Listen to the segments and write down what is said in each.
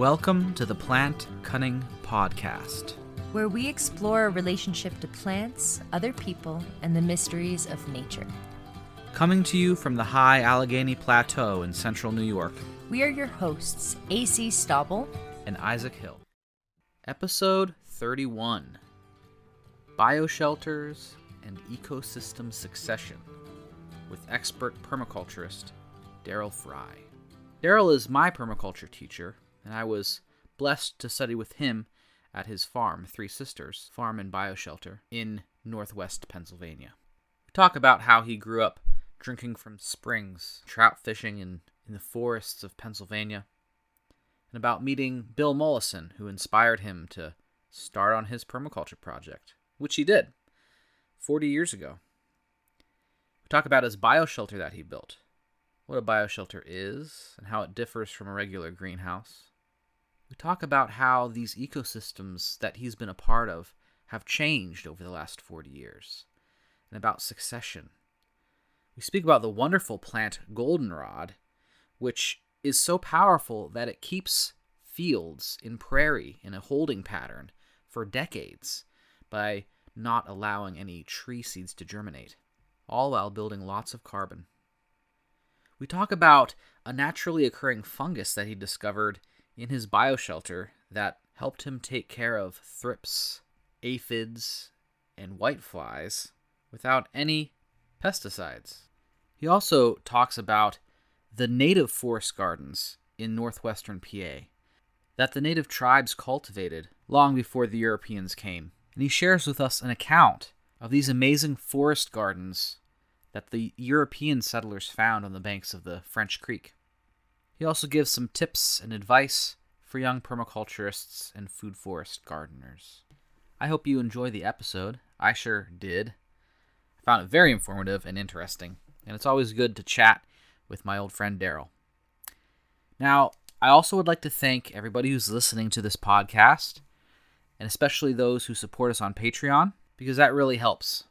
Welcome to the Plant Cunning Podcast, where we explore our relationship to plants, other people, and the mysteries of nature. Coming to you from the high Allegheny Plateau in central New York. We are your hosts, AC Stauble and Isaac Hill. Episode 31 Bioshelters and Ecosystem Succession with expert permaculturist Darrell Frey. Darrell is my permaculture teacher and I was blessed to study with him at his farm, Three Sisters Farm and Bioshelter, in northwest Pennsylvania. We talk about how he grew up drinking from springs, trout fishing in, in the forests of Pennsylvania, and about meeting Bill Mollison, who inspired him to start on his permaculture project, which he did 40 years ago. We talk about his bioshelter that he built, what a bioshelter is, and how it differs from a regular greenhouse we talk about how these ecosystems that he's been a part of have changed over the last 40 years, and about succession. We speak about the wonderful plant goldenrod, which is so powerful that it keeps fields in prairie in a holding pattern for decades by not allowing any tree seeds to germinate, all while building lots of carbon. We talk about a naturally occurring fungus that he discovered in his bioshelter that helped him take care of thrips, aphids, and whiteflies without any pesticides. He also talks about the native forest gardens in northwestern PA that the native tribes cultivated long before the Europeans came. And he shares with us an account of these amazing forest gardens that the European settlers found on the banks of the French Creek. He also gives some tips and advice for young permaculturists and food forest gardeners. I hope you enjoy the episode. I sure did. I found it very informative and interesting, and it's always good to chat with my old friend Darrell. Now, I also would like to thank everybody who's listening to this podcast, and especially those who support us on Patreon, because that really helps.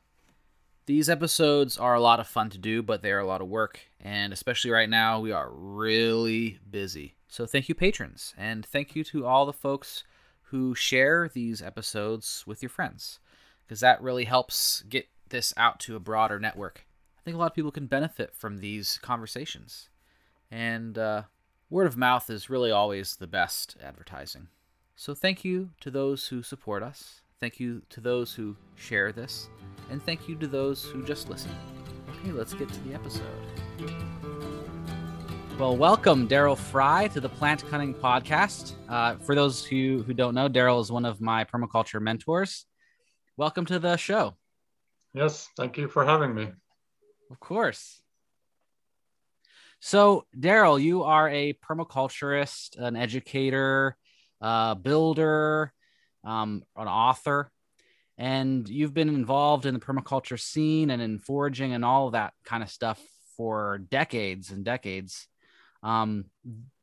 These episodes are a lot of fun to do, but they are a lot of work, and especially right now, we are really busy. So thank you, patrons, and thank you to all the folks who share these episodes with your friends, because that really helps get this out to a broader network. I think a lot of people can benefit from these conversations, and uh, word of mouth is really always the best advertising. So thank you to those who support us. Thank you to those who share this and thank you to those who just listen. Okay, let's get to the episode. Well, welcome, Darrell Frey, to the Plant Cunning Podcast. Uh, for those who, who don't know, Darrell is one of my permaculture mentors. Welcome to the show. Yes, thank you for having me. Of course. So, Darrell, you are a permaculturist, an educator, a builder, um, an author and you've been involved in the permaculture scene and in foraging and all of that kind of stuff for decades and decades. Um,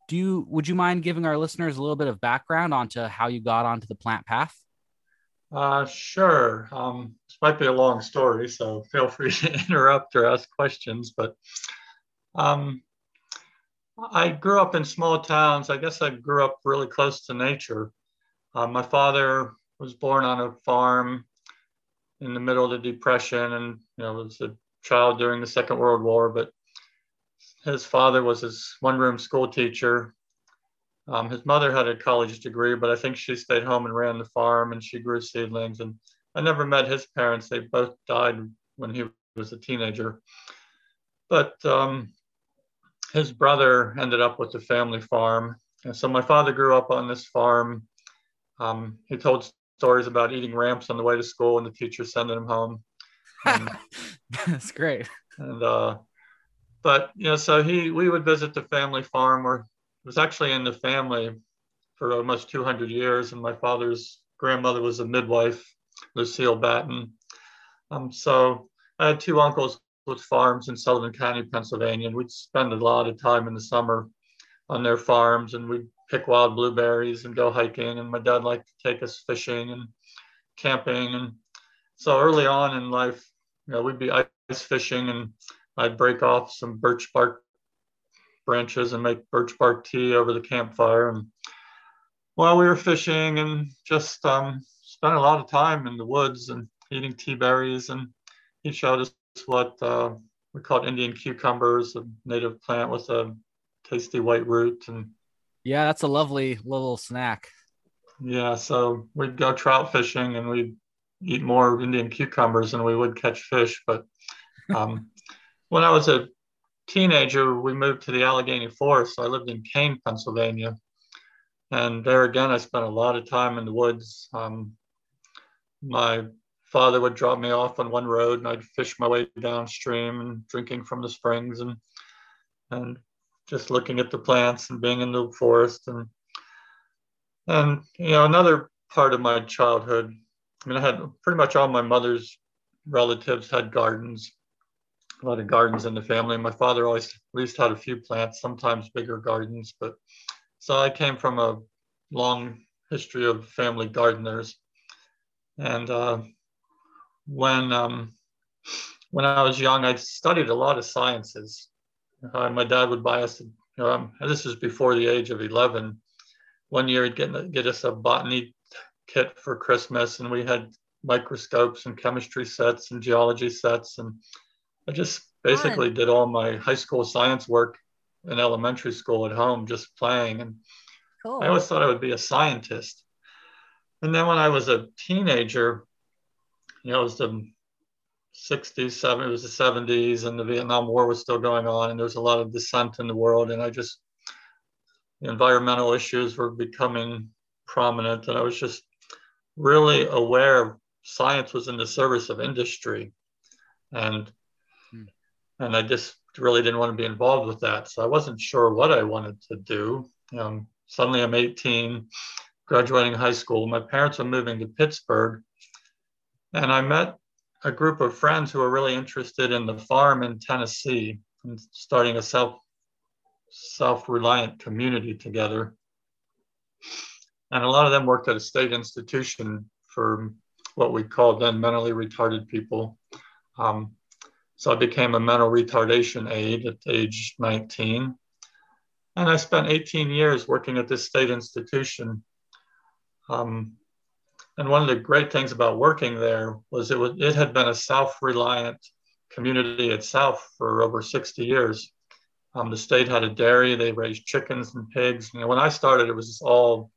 do you would you mind giving our listeners a little bit of background onto how you got onto the plant path? Uh, sure. Um, this might be a long story, so feel free to interrupt or ask questions. But um, I grew up in small towns. I guess I grew up really close to nature. Uh, my father was born on a farm in the middle of the Depression, and you know was a child during the Second World War. But his father was his one-room school teacher. Um, his mother had a college degree, but I think she stayed home and ran the farm, and she grew seedlings. And I never met his parents; they both died when he was a teenager. But um, his brother ended up with the family farm, and so my father grew up on this farm. Um, he told stories about eating ramps on the way to school and the teacher sending him home. And, That's great. And uh, but you know, so he we would visit the family farm where it was actually in the family for almost 200 years, and my father's grandmother was a midwife, Lucille Batten. Um, so I had two uncles with farms in Sullivan County, Pennsylvania, and we'd spend a lot of time in the summer on their farms, and we'd pick wild blueberries and go hiking. And my dad liked to take us fishing and camping. And so early on in life, you know, we'd be ice fishing and I'd break off some birch bark branches and make birch bark tea over the campfire. And while we were fishing and just um, spent a lot of time in the woods and eating tea berries. And he showed us what uh, we called Indian cucumbers, a native plant with a tasty white root. And yeah, that's a lovely little snack. Yeah, so we'd go trout fishing and we'd eat more Indian cucumbers than we would catch fish. But um, when I was a teenager, we moved to the Allegheny Forest. I lived in Kane, Pennsylvania. And there again, I spent a lot of time in the woods. Um, my father would drop me off on one road and I'd fish my way downstream and drinking from the springs and and just looking at the plants and being in the forest. And and you know another part of my childhood I mean I had pretty much all my mother's relatives had gardens a lot of gardens in the family. My father always at least had a few plants sometimes bigger gardens but so I came from a long history of family gardeners. And uh, when um, when I was young, I studied a lot of sciences. Uh, my dad would buy us, um, this is before the age of 11. One year, he'd get, get us a botany kit for Christmas, and we had microscopes and chemistry sets and geology sets. And I just basically Fun. did all my high school science work in elementary school at home, just playing. And cool. I always thought I would be a scientist. And then when I was a teenager, you know, it was the 60s, 70s, it was the 70s, and the Vietnam War was still going on, and there was a lot of dissent in the world. And I just, environmental issues were becoming prominent, and I was just really aware science was in the service of industry. And hmm. and I just really didn't want to be involved with that. So I wasn't sure what I wanted to do. Um, suddenly I'm 18, graduating high school. My parents are moving to Pittsburgh and I met a group of friends who were really interested in the farm in Tennessee and starting a self self-reliant community together. And a lot of them worked at a state institution for what we called then mentally retarded people. Um, so I became a mental retardation aide at age 19. And I spent 18 years working at this state institution. Um, and one of the great things about working there was it was it had been a self-reliant community itself for over 60 years. Um, the state had a dairy; they raised chickens and pigs. Know, when I started, it was all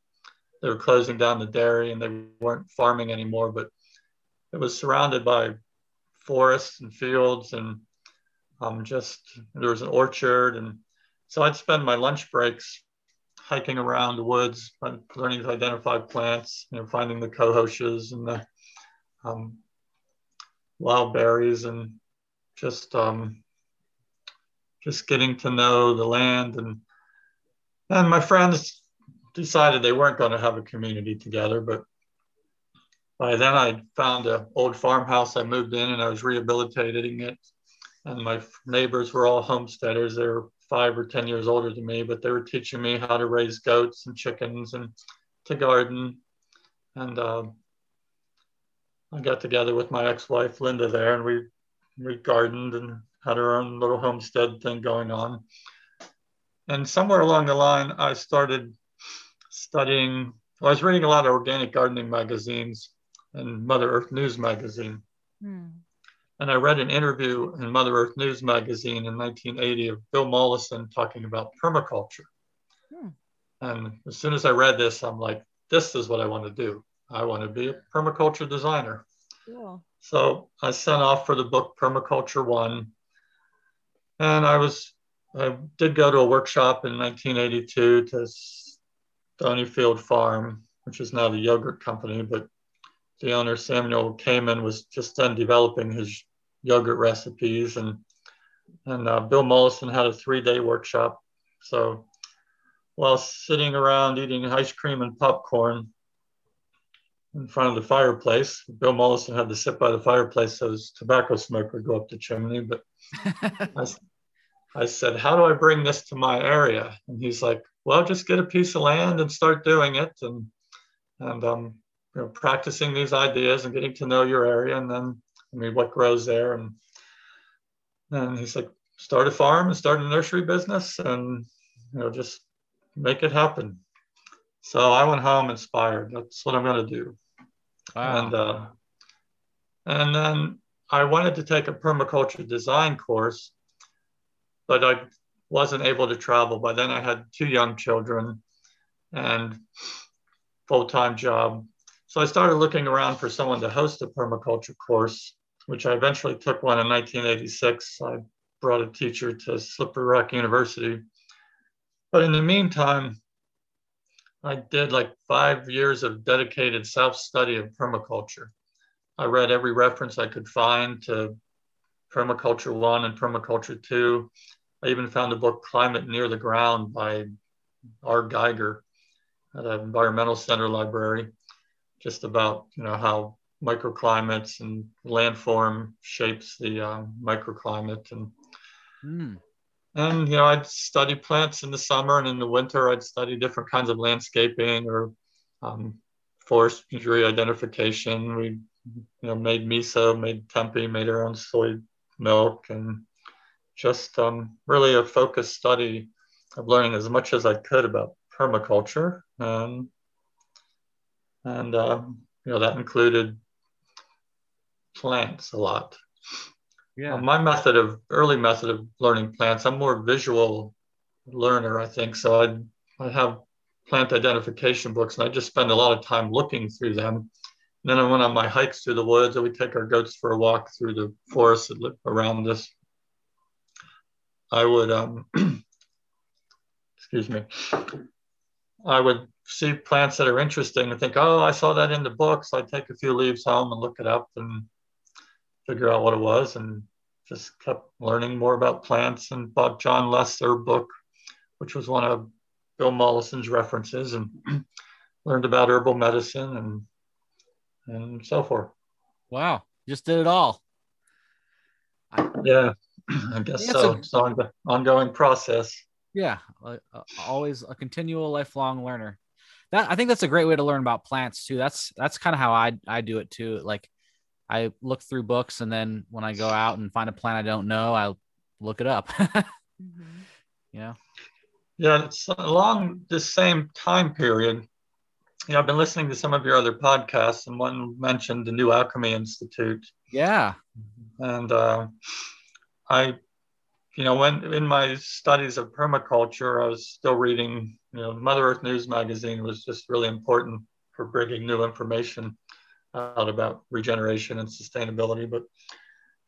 they were closing down the dairy and they weren't farming anymore. But it was surrounded by forests and fields, and um, just there was an orchard, and so I'd spend my lunch breaks hiking around the woods, learning to identify plants, you know, finding the cohoshes and the um, wild berries, and just um, just getting to know the land. And and my friends decided they weren't going to have a community together, but by then I found an old farmhouse. I moved in and I was rehabilitating it, and my neighbors were all homesteaders. They were five or 10 years older than me, but they were teaching me how to raise goats and chickens and to garden. And uh, I got together with my ex-wife Linda there, and we we gardened and had our own little homestead thing going on. And somewhere along the line, I started studying. Well, I was reading a lot of organic gardening magazines and Mother Earth News magazine. Hmm. And I read an interview in Mother Earth News magazine in 1980 of Bill Mollison talking about permaculture. Hmm. And as soon as I read this, I'm like, this is what I want to do. I want to be a permaculture designer. Cool. So I sent off for the book Permaculture One. And I was, I did go to a workshop in 1982 to Stonyfield Farm, which is now the yogurt company, but the owner Samuel Kaymen was just then developing his yogurt recipes, and and uh, Bill Mollison had a three-day workshop. So while sitting around eating ice cream and popcorn in front of the fireplace, Bill Mollison had to sit by the fireplace so his tobacco smoke would go up the chimney. But I, I said, "How do I bring this to my area?" And he's like, "Well, just get a piece of land and start doing it, and and um, you know, practicing these ideas and getting to know your area, and then I mean, what grows there? And and he's like, start a farm and start a nursery business and you know just make it happen. So I went home inspired. That's what I'm going to do. Wow. And uh, and then I wanted to take a permaculture design course, but I wasn't able to travel. By then, I had two young children and full time job. So I started looking around for someone to host a permaculture course, which I eventually took one in 1986. I brought a teacher to Slippery Rock University. But in the meantime, I did like five years of dedicated self study of permaculture. I read every reference I could find to Permaculture One and Permaculture Two. I even found the book Climate Near the Ground by R. Geiger at an environmental center library, just about you know how microclimates and landform shapes the um, microclimate and Mm. and you know I'd study plants in the summer and in the winter I'd study different kinds of landscaping or um, forest injury identification. We you know made miso, made tempeh, made our own soy milk, and just um, really a focused study of learning as much as I could about permaculture. And and um, you know that included plants a lot. Yeah. My method of early method of learning plants, I'm more visual learner, I think. So I'd, I'd have plant identification books and I just spend a lot of time looking through them. And then I went on my hikes through the woods and we take our goats for a walk through the forest that live around us. I would, um, excuse me, I would see plants that are interesting and think, oh, I saw that in the book. So I'd take a few leaves home and look it up and figure out what it was and just kept learning more about plants and bought John Lester book, which was one of Bill Mollison's references and learned about herbal medicine and and so forth. Wow. Just did it all. Yeah, I guess so. so- It's an ongoing process. Yeah. uh, uh, always a continual lifelong learner. That I think that's a great way to learn about plants too. That's that's kind of how I I do it too. Like I look through books and then when I go out and find a plant I don't know, I look it up. Mhm. you know? Yeah, it's along this same time period. You know, I've been listening to some of your other podcasts, and one mentioned the New Alchemy Institute. Yeah. And uh, I, you know, when in my studies of permaculture, I was still reading, you know, Mother Earth News magazine was just really important for bringing new information out about regeneration and sustainability. But,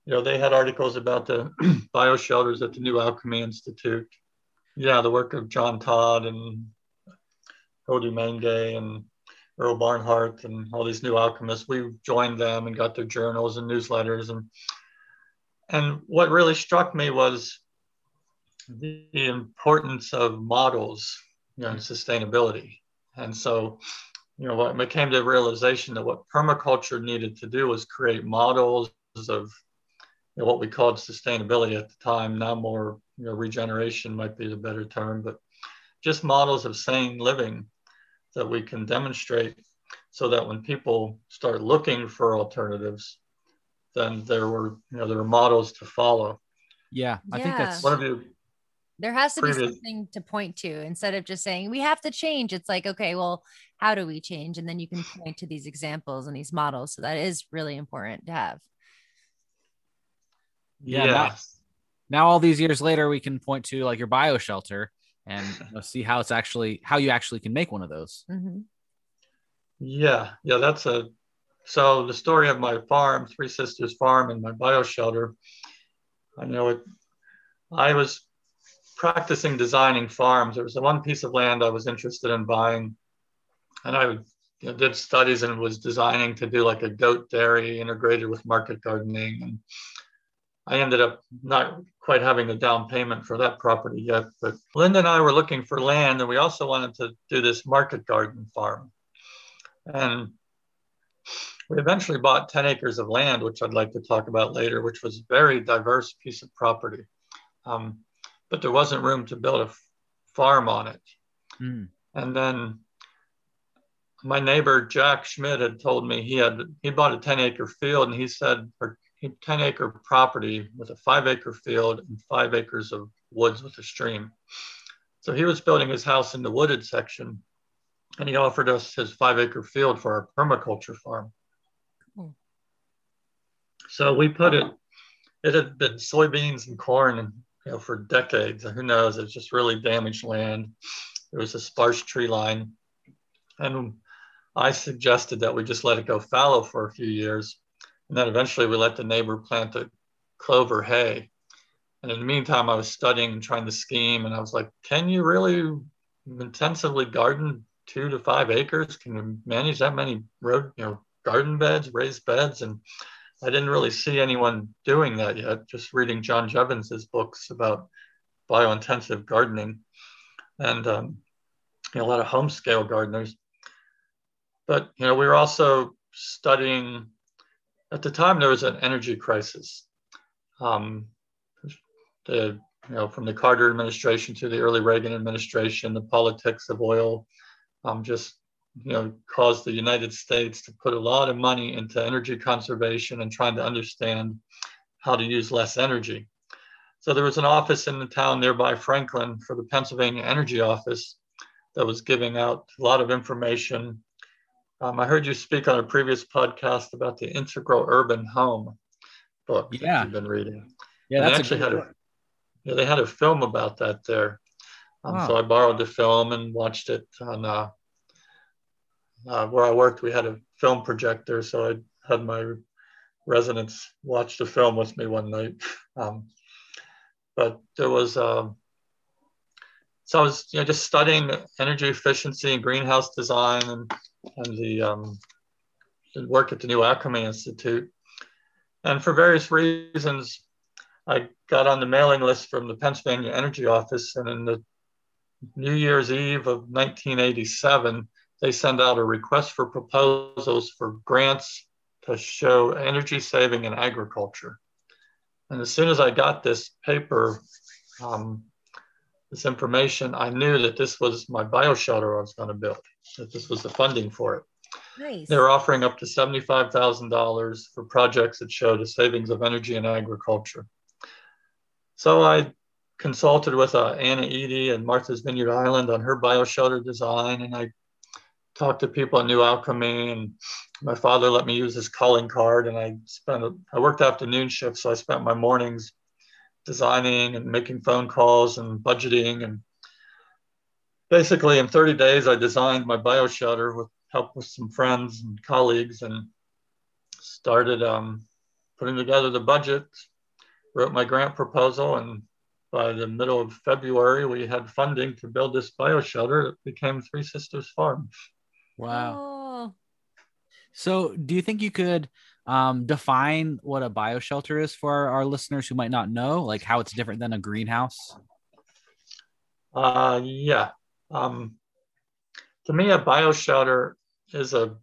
you know, they had articles about the bioshelters at the New Alchemy Institute. Yeah, the work of John Todd and Hilde Maingay and Earl Barnhart and all these new alchemists. We joined them and got their journals and newsletters. And, and what really struck me was the importance of models you know, in sustainability. And so, you know, what I came to the realization that what permaculture needed to do was create models of you know, what we called sustainability at the time. Now, more you know, regeneration might be the better term, but just models of sane living that we can demonstrate so that when people start looking for alternatives, then there were, you know, there were models to follow. Yeah. I think that's One of you, There has to be something to point to instead of just saying we have to change. It's like, okay, well, how do we change? And then you can point to these examples and these models. So that is really important to have. Yeah, yeah, that- now all these years later we can point to like your bio shelter and you know, see how it's actually how you actually can make one of those. Mhm. Yeah, yeah, that's a so the story of my farm, Three Sisters Farm, and my bio shelter. I know it. I was practicing designing farms. There was one piece of land I was interested in buying, and I you know, did studies and was designing to do like a goat dairy integrated with market gardening. And I ended up not quite having a down payment for that property yet. But Linda and I were looking for land, and we also wanted to do this market garden farm. And we eventually bought 10 acres of land, which I'd like to talk about later, which was a very diverse piece of property. Um, but there wasn't room to build a f- farm on it. Mm. And then my neighbor Jack Schmidt had told me he had he bought a 10 acre field and he said or 10 acre property with a five acre field and five acres of woods with a stream. So he was building his house in the wooded section. and he offered us his five acre field for our permaculture farm. Cool. So we put it, it had been soybeans and corn and, you know, for decades. Who knows? It's just really damaged land. There was a sparse tree line. And I suggested that we just let it go fallow for a few years. And then eventually we let the neighbor plant a clover hay. And in the meantime, I was studying and trying to scheme. And I was like, can you really intensively garden two to five acres? Can you manage that many road, you know, garden beds, raised beds? And I didn't really see anyone doing that yet, just reading John Jeavons' books about biointensive gardening and um, you know, a lot of home scale gardeners. But you know, we were also studying at the time there was an energy crisis. Um, the you know from the Carter administration to the early Reagan administration, the politics of oil um, just you know caused the United States to put a lot of money into energy conservation and trying to understand how to use less energy. So there was an office in the town nearby Franklin for the Pennsylvania Energy Office that was giving out a lot of information. Um, I heard you speak on a previous podcast about the Integral Urban Home book yeah. that you've been reading. Yeah, that's actually had a yeah, they had a film about that there. Um, wow. So I borrowed the film and watched it on uh, uh, where I worked. We had a film projector, so I had my residents watch the film with me one night. Um, but there was um, so I was you know just studying energy efficiency and greenhouse design and and the um, work at the New Alchemy Institute, and for various reasons, I got on the mailing list from the Pennsylvania Energy Office, and in the New Year's Eve of 1987, they send out a request for proposals for grants to show energy saving in agriculture. And as soon as I got this paper, um, this information, I knew that this was my bioshelter I was going to build, that this was the funding for it. Nice. They were offering up to $75,000 for projects that showed a savings of energy in agriculture. So I consulted with uh, Anna Edey and Martha's Vineyard Island on her bioshelter design, and I talked to people at New Alchemy and my father let me use his calling card and I spent, a, I worked afternoon shifts. So I spent my mornings designing and making phone calls and budgeting. And basically in 30 days, I designed my bioshelter with help with some friends and colleagues and started um, putting together the budget, wrote my grant proposal and by the middle of February, we had funding to build this bioshelter that became Three Sisters Farm. Wow. Oh. So, do you think you could um, define what a bioshelter is for our, our, listeners who might not know, like how it's different than a greenhouse? Uh, yeah. Um, to me, a bioshelter is a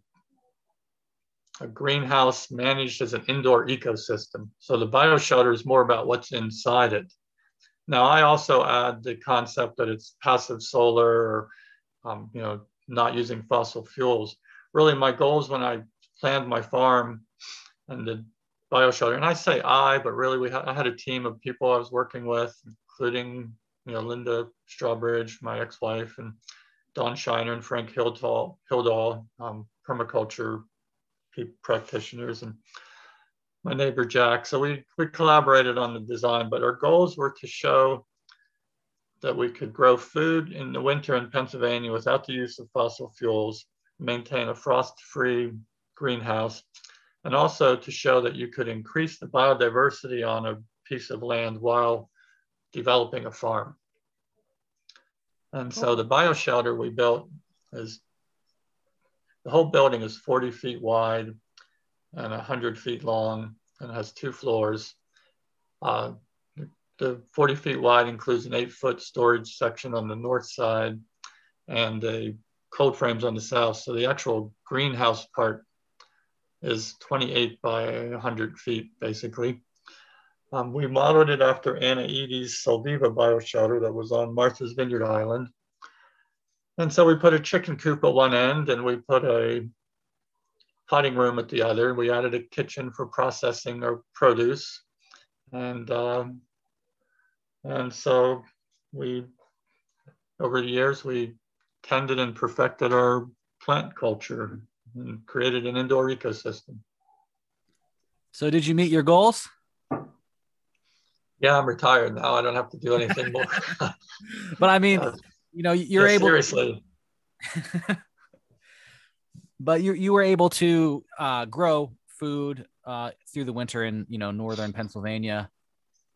a greenhouse managed as an indoor ecosystem. So the bioshelter is more about what's inside it. Now, I also add the concept that it's passive solar or, um, you know, not using fossil fuels. Really, my goals when I planned my farm and the bioshelter, and I say I, but really we ha- I had a team of people I was working with, including you know Linda Strawbridge, my ex-wife, and Don Shiner and Frank Hildall, Hildall um, permaculture practitioners, and my neighbor Jack. So we we collaborated on the design, but our goals were to show that we could grow food in the winter in Pennsylvania without the use of fossil fuels, maintain a frost-free greenhouse, and also to show that you could increase the biodiversity on a piece of land while developing a farm. And so the bioshelter we built is the whole building is 40 feet wide and 100 feet long and has two floors. Uh, the 40 feet wide includes an eight foot storage section on the north side and a cold frames on the south. So the actual greenhouse part is 28 by 100 feet, basically. Um, we modeled it after Anna Edey's Solviva bioshelter that was on Martha's Vineyard Island. And so we put a chicken coop at one end and we put a potting room at the other. We added a kitchen for processing our produce. And, um, and so we, over the years, we tended and perfected our plant culture and created an indoor ecosystem. So, did you meet your goals? Yeah, I'm retired now. I don't have to do anything more. but I mean, uh, you know, you're yeah, able. Seriously. but you you were able to uh, grow food uh, through the winter in you know northern Pennsylvania,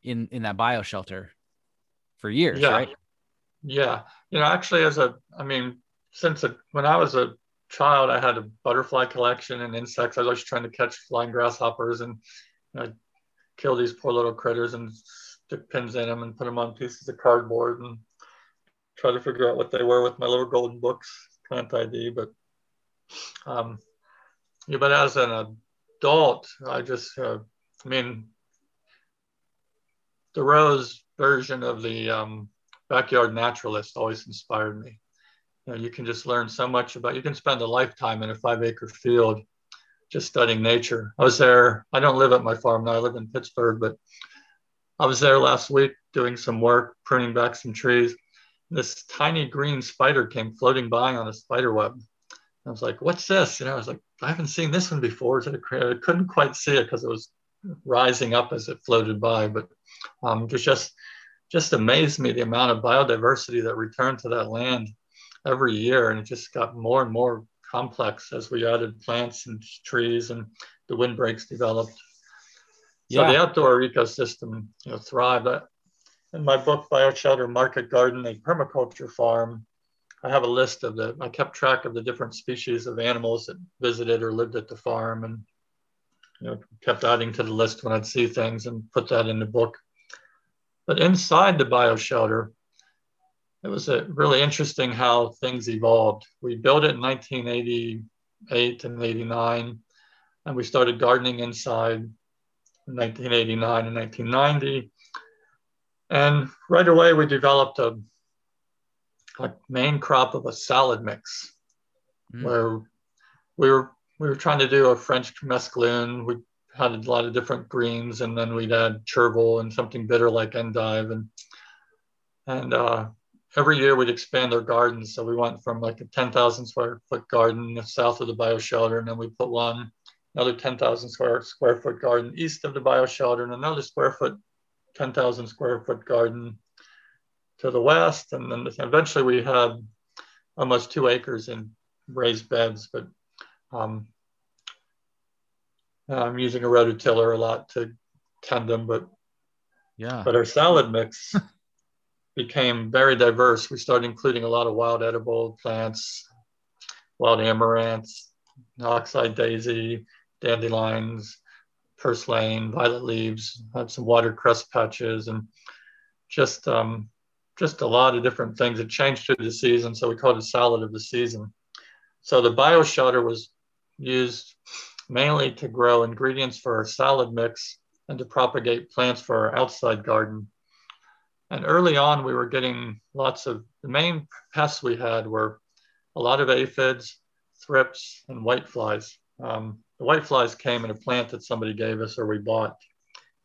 in in that bio shelter, for years, yeah. right? Yeah, you know, actually, as a, I mean, since a, when I was a child, I had a butterfly collection and insects. I was always trying to catch flying grasshoppers and I kill these poor little critters and stick pins in them and put them on pieces of cardboard and try to figure out what they were with my little golden books, plant ID. But um, yeah, but as an adult, I just, uh, I mean, Thoreau's version of the um, backyard naturalist always inspired me. You, know, you can just learn so much about, you can spend a lifetime in a five acre field just studying nature. I was there, I don't live at my farm now, I live in Pittsburgh, but I was there last week doing some work, pruning back some trees. This tiny green spider came floating by on a spider web. I was like, what's this? You know, I was like, I haven't seen this one before. I couldn't quite see it because it was rising up as it floated by, but um, it just, just amazed me the amount of biodiversity that returned to that land every year. And it just got more and more complex as we added plants and trees and the windbreaks developed. So yeah. the outdoor ecosystem you know, thrived. In my book, Bioshelter Market Garden, a permaculture farm, I have a list of the, I kept track of the different species of animals that visited or lived at the farm and you know, kept adding to the list when I'd see things and put that in the book. But inside the bioshelter, it was a really interesting how things evolved. We built it in 1988 and 89, and we started gardening inside in 1989 and 1990. And right away, we developed a, a main crop of a salad mix, mm. where we were we were trying to do a French mesclun. We had a lot of different greens, and then we'd add chervil and something bitter like endive, and and uh, every year we'd expand our gardens. So we went from like a 10,000 square foot garden south of the bioshelter, and then we put one another 10,000 square square foot garden east of the bioshelter, and another square foot 10,000 square foot garden to the west, and then eventually we had almost two acres in raised beds, but um, I'm using a rototiller a lot to tend them, but yeah. But our salad mix became very diverse. We started including a lot of wild edible plants, wild amaranths, oxeye daisy, dandelions, purslane, violet leaves, had some watercress patches, and just um, just a lot of different things. It changed through the season, so we called it salad of the season. So the bioshelter was used mainly to grow ingredients for our salad mix and to propagate plants for our outside garden. And early on, we were getting lots of the main pests we had were a lot of aphids, thrips, and whiteflies. Um, the whiteflies came in a plant that somebody gave us or we bought.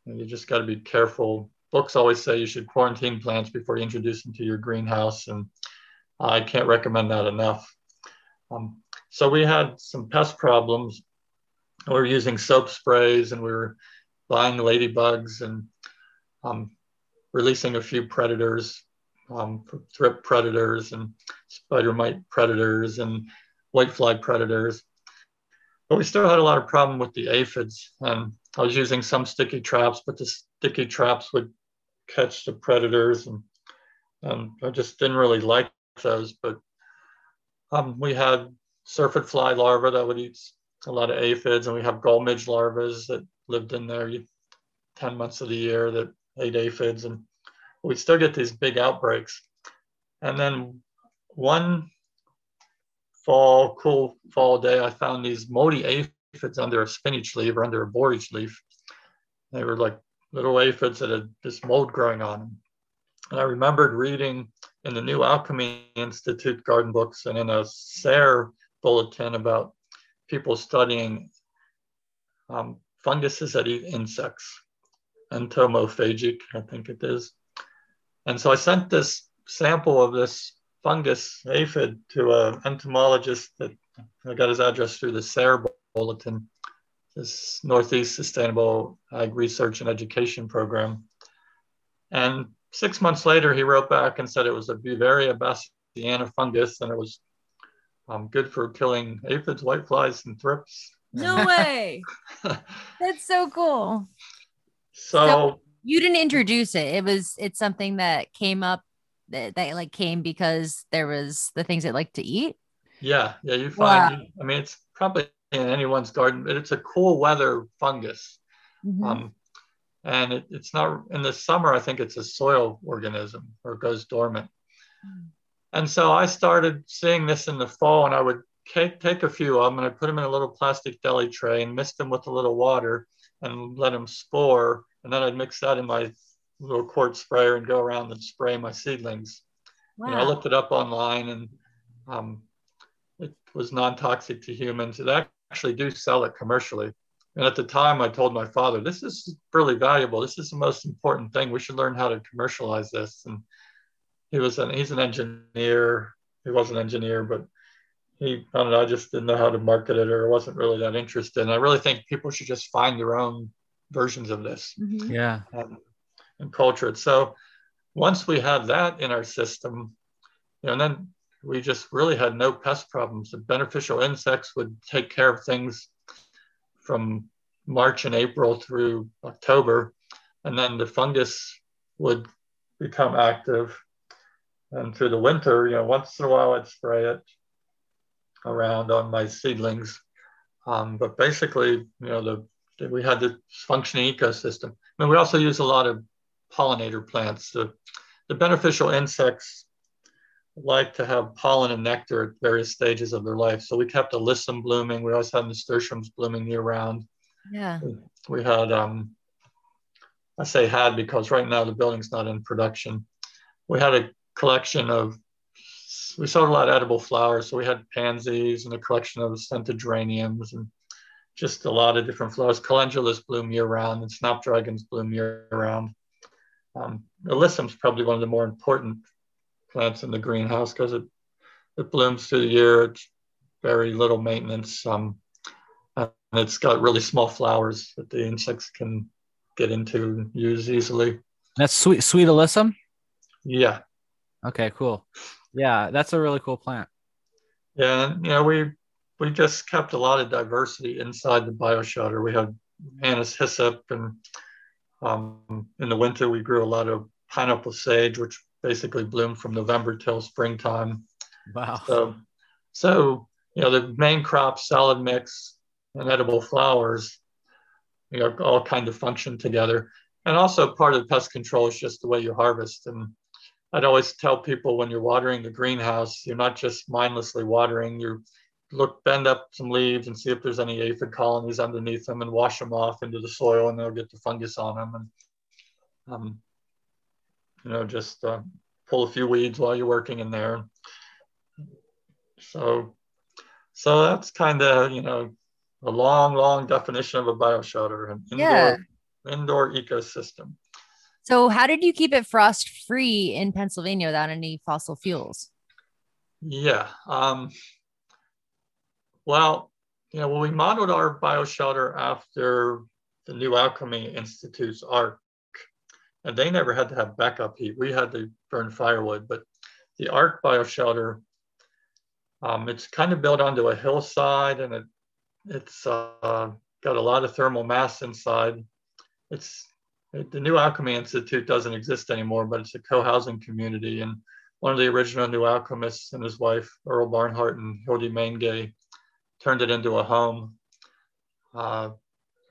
And you just got to be careful. Books always say you should quarantine plants before you introduce them to your greenhouse, and I can't recommend that enough. Um, so we had some pest problems. We were using soap sprays and we were buying ladybugs and um, releasing a few predators, um, thrip predators and spider mite predators and white whitefly predators. But we still had a lot of problem with the aphids. And I was using some sticky traps, but the sticky traps would catch the predators. And um, I just didn't really like those. But um, we had syrphid fly larvae that would eat a lot of aphids, and we have gall midge larvae that lived in there 10 months of the year that ate aphids, and we still get these big outbreaks. And then one fall, cool fall day, I found these moldy aphids under a spinach leaf or under a borage leaf. They were like little aphids that had this mold growing on them. And I remembered reading in the New Alchemy Institute garden books and in a SARE bulletin about people studying um, funguses that eat insects, entomophagic, I think it is. And so I sent this sample of this fungus aphid to an entomologist that I got his address through the SARE bulletin, this Northeast Sustainable Ag Research and Education Program. And six months later, he wrote back and said it was a Beauveria bassiana fungus and it was um, good for killing aphids, whiteflies, and thrips. No way. That's so cool. So, So- You didn't introduce it. It was it's something that came up that, that like came because there was the things it like to eat. yeah, yeah, you Wow. find, I mean, it's probably in anyone's garden, but it's a cool weather fungus. Mhm. Um, and it, it's not in the summer, I think it's a soil organism or it goes dormant. And so I started seeing this in the fall and I would take, take a few of them and I put them in a little plastic deli tray and mist them with a little water and let them spore. And then I'd mix that in my little quart sprayer and go around and spray my seedlings. wow. You know, I looked it up online and um, it was non-toxic to humans. They actually do sell it commercially. And at the time, I told my father, "This is really valuable. This is the most important thing. We should learn how to commercialize this." And he was an he's an engineer. He was an engineer, but he I don't know. I just didn't know how to market it, or wasn't really that interested. And I really think people should just find their own versions of this Mhm. Yeah. and, and culture it. So once we had that in our system, you know, and then we just really had no pest problems. The beneficial insects would take care of things from March and April through October, and then the fungus would become active. And through the winter, you know, once in a while I'd spray it around on my seedlings. Um, but basically, you know, the, the we had the functioning ecosystem. I mean, we also use a lot of pollinator plants. The, the beneficial insects like to have pollen and nectar at various stages of their life. So we kept alyssum blooming. We always had nasturtiums blooming year round. Yeah. We had, um, I say had because right now the building's not in production. We had a collection of, we sold a lot of edible flowers. So we had pansies and a collection of scented geraniums and just a lot of different flowers. Calendulas bloom year round and snapdragons bloom year round. Um, alyssum's probably one of the more important plants in the greenhouse because it, it blooms through the year. It's very little maintenance. Um, and it's got really small flowers that the insects can get into and use easily. That's sweet, sweet alyssum. Yeah. Okay, cool. Yeah, that's a really cool plant. Yeah. You know, we, we just kept a lot of diversity inside the bioshelter. We had Anise hyssop and um, in the winter we grew a lot of pineapple sage, which basically bloomed from November till springtime. Wow. So, so you know, the main crop, salad mix, and edible flowers, you know, all kind of function together. And also part of pest control is just the way you harvest. And I'd always tell people when you're watering the greenhouse, you're not just mindlessly watering. You look, bend up some leaves and see if there's any aphid colonies underneath them, and wash them off into the soil, and they'll get the fungus on them. And um, you know, just uh, pull a few weeds while you're working in there. So, so that's kind of you know a long, long definition of a bioshelter, an indoor Yeah. indoor ecosystem. So how did you keep it frost free in Pennsylvania without any fossil fuels? Yeah. Um, well, you know, when we modeled our bioshelter after the New Alchemy Institute's Ark, and they never had to have backup heat. We had to burn firewood, but the Ark bioshelter, um, it's kind of built onto a hillside and it, it's uh, got a lot of thermal mass inside. It's the New Alchemy Institute doesn't exist anymore, but it's a co-housing community. And one of the original New Alchemists and his wife, Earl Barnhart and Hilde Maingay, turned it into a home. Uh,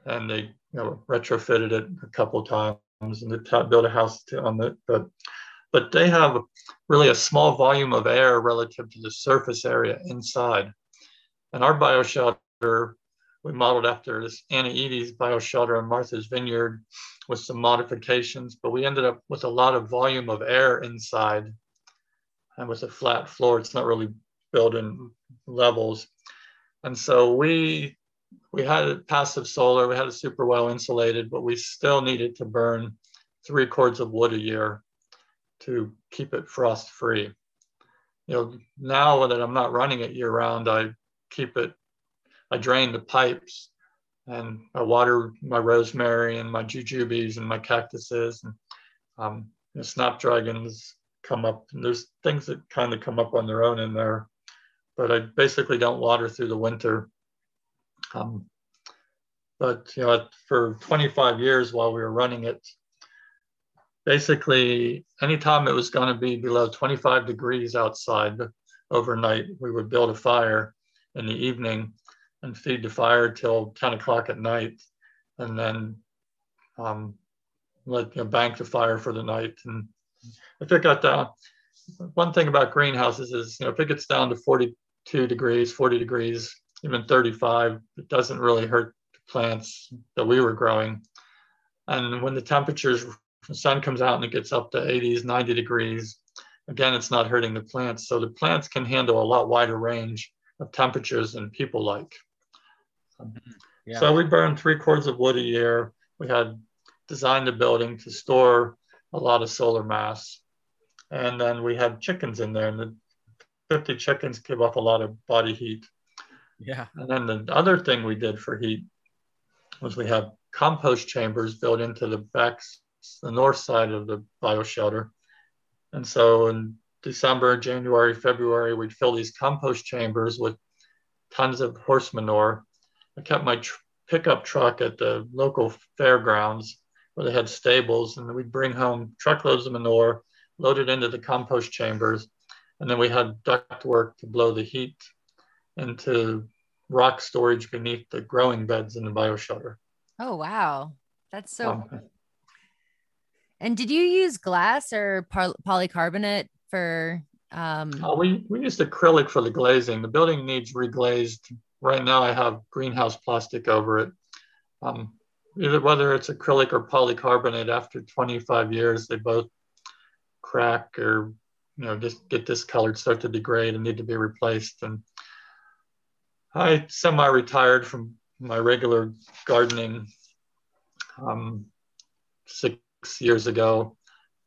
and they you know, retrofitted it a couple times and they built a house to, on it. But, but they have really a small volume of air relative to the surface area inside. And our bioshelter, we modeled after this Anna Edey's bioshelter in Martha's Vineyard with some modifications, but we ended up with a lot of volume of air inside and with a flat floor. It's not really built in levels. And so we we had a passive solar, we had it super well insulated, but we still needed to burn three cords of wood a year to keep it frost free. you know, now that I'm not running it year round, I keep it, I drain the pipes and I water my rosemary and my jujubes and my cactuses and um, know, snapdragons come up. And there's things that kind of come up on their own in there, but I basically don't water through the winter. Um, but you know, for 25 years while we were running it, basically anytime it was going to be below 25 degrees outside overnight, we would build a fire in the evening and feed the fire till 10 o'clock at night, and then um, let you know, bank the fire for the night. And if it got down, one thing about greenhouses is you know if it gets down to 42 degrees, 40 degrees, even 35, it doesn't really hurt the plants that we were growing. And when the temperatures the sun comes out and it gets up to 80s, 90 degrees. Again, it's not hurting the plants. So the plants can handle a lot wider range of temperatures than people like. Um, mm-hmm. Yeah. So we burned three cords of wood a year. We had designed the building to store a lot of solar mass. And then we had chickens in there, and the 50 chickens give off a lot of body heat. Yeah. And then the other thing we did for heat was we have compost chambers built into the backs the north side of the bioshelter. And so in December, January, February, we'd fill these compost chambers with tons of horse manure. I kept my tr- pickup truck at the local fairgrounds where they had stables, and we'd bring home truckloads of manure, load it into the compost chambers, and then we had duct work to blow the heat into rock storage beneath the growing beds in the bioshelter. Oh wow, that's so um, and did you use glass or polycarbonate for? Um... Uh, we we used acrylic for the glazing. The building needs reglazed. Right now, I have greenhouse plastic over it. Um, either whether it's acrylic or polycarbonate, after 25 years, they both crack or you know just get discolored, start to degrade, and need to be replaced. And I semi-retired from my regular gardening um, six years ago.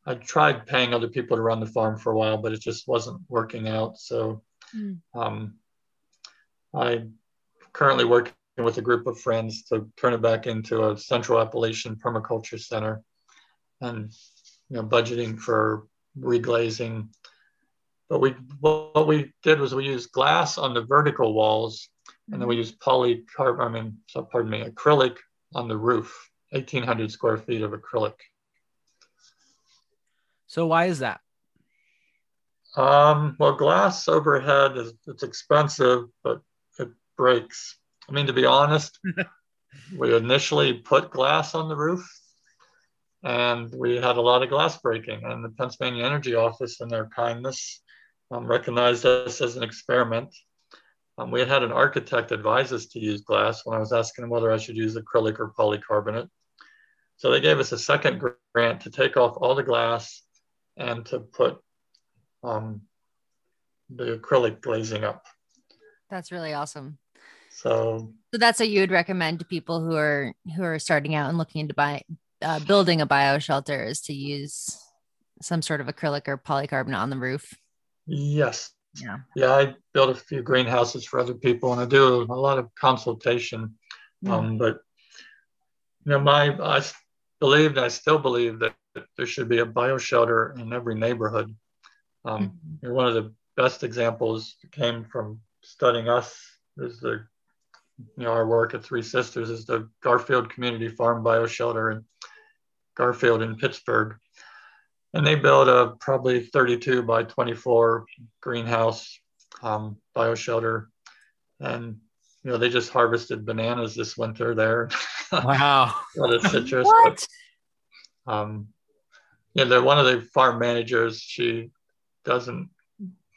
I tried paying other people to run the farm for a while, but it just wasn't working out. So mm. um, I'm currently working with a group of friends to turn it back into a Central Appalachian permaculture center, and you know, budgeting for reglazing. But we what we did was we used glass on the vertical walls, and then we used polycarbonate. I mean, so pardon me, acrylic on the roof. 1,800 square feet of acrylic. So why is that? Um, well, glass overhead is it's expensive, but breaks. I mean, to be honest, we initially put glass on the roof, and we had a lot of glass breaking. And the Pennsylvania Energy Office, in their kindness, um, recognized us as an experiment. Um, we had had an architect advise us to use glass when I was asking whether I should use acrylic or polycarbonate. So they gave us a second grant to take off all the glass and to put um, the acrylic glazing up. That's really awesome. So, so that's what you would recommend to people who are who are starting out and looking into buy, uh, building a bio shelter is to use some sort of acrylic or polycarbonate on the roof. Yes. Yeah. Yeah. I built a few greenhouses for other people, and I do a lot of consultation. Mm. Um, but you know, my I believed, I still believe that there should be a bio shelter in every neighborhood. Um, mm-hmm. One of the best examples came from studying us is the you know our work at Three Sisters is the Garfield Community Farm Bioshelter in Garfield in Pittsburgh, and they built a probably 32 by 24 greenhouse um, bioshelter, and you know they just harvested bananas this winter there. Wow, a lot of citrus. what? But, um, yeah, the one of the farm managers, she doesn't,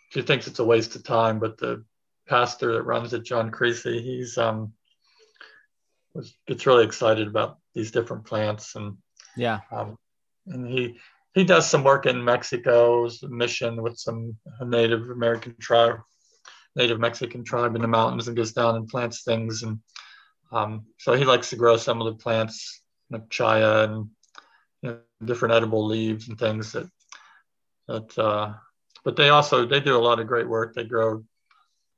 she thinks it's a waste of time, but the pastor that runs it, John Creasy, he's um was gets really excited about these different plants and yeah, um, and he he does some work in Mexico's mission with some Native American tribe, Native Mexican tribe in the mountains, and goes down and plants things. And um, so he likes to grow some of the plants, like chaya and you know, different edible leaves and things that that uh, but they also they do a lot of great work. They grow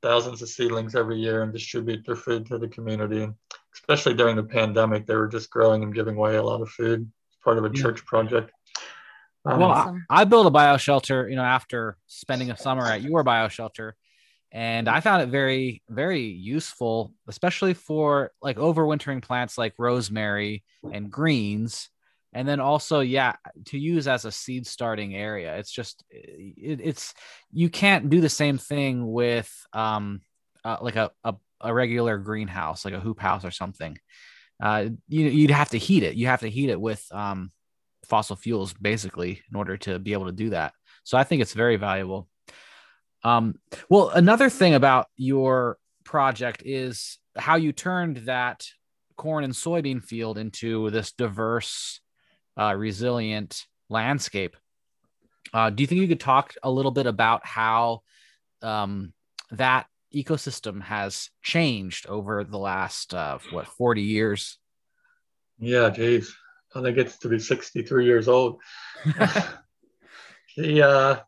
thousands of seedlings every year and distribute their food to the community. And especially during the pandemic, they were just growing and giving away a lot of food. As part of a church project. Um, well, I, I built a bio shelter, you know, after spending a summer at your bio shelter, and I found it very, very useful, especially for like overwintering plants like rosemary and greens and then also yeah to use as a seed starting area it's just it, it's you can't do the same thing with um uh, like a, a, a regular greenhouse like a hoop house or something. Uh you, you'd have to heat it. You have to heat it with um fossil fuels basically in order to be able to do that. So i think it's very valuable. Um well another thing about your project is how you turned that corn and soybean field into this diverse uh, resilient landscape. Uh, do you think you could talk a little bit about how um, that ecosystem has changed over the last uh, what 40 years? Yeah, geez, I think it's to be 63 years old. the uh,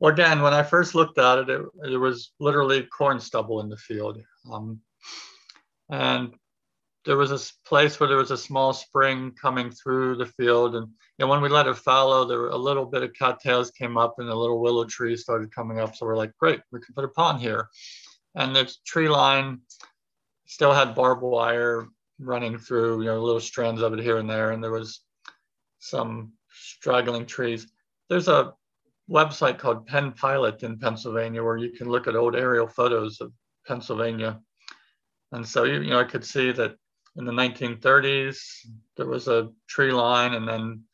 well, again, when I first looked at it, it, it was literally corn stubble in the field. Um, and there was a place where there was a small spring coming through the field. And you know, when we let it fallow, there were a little bit of cattails came up and a little willow tree started coming up. So we're like, great, we can put a pond here. And the tree line still had barbed wire running through, you know, little strands of it here and there. And there was some straggling trees. There's a website called Penn Pilot in Pennsylvania where you can look at old aerial photos of Pennsylvania. And so, you know, I could see that in the 1930s, there was a tree line and then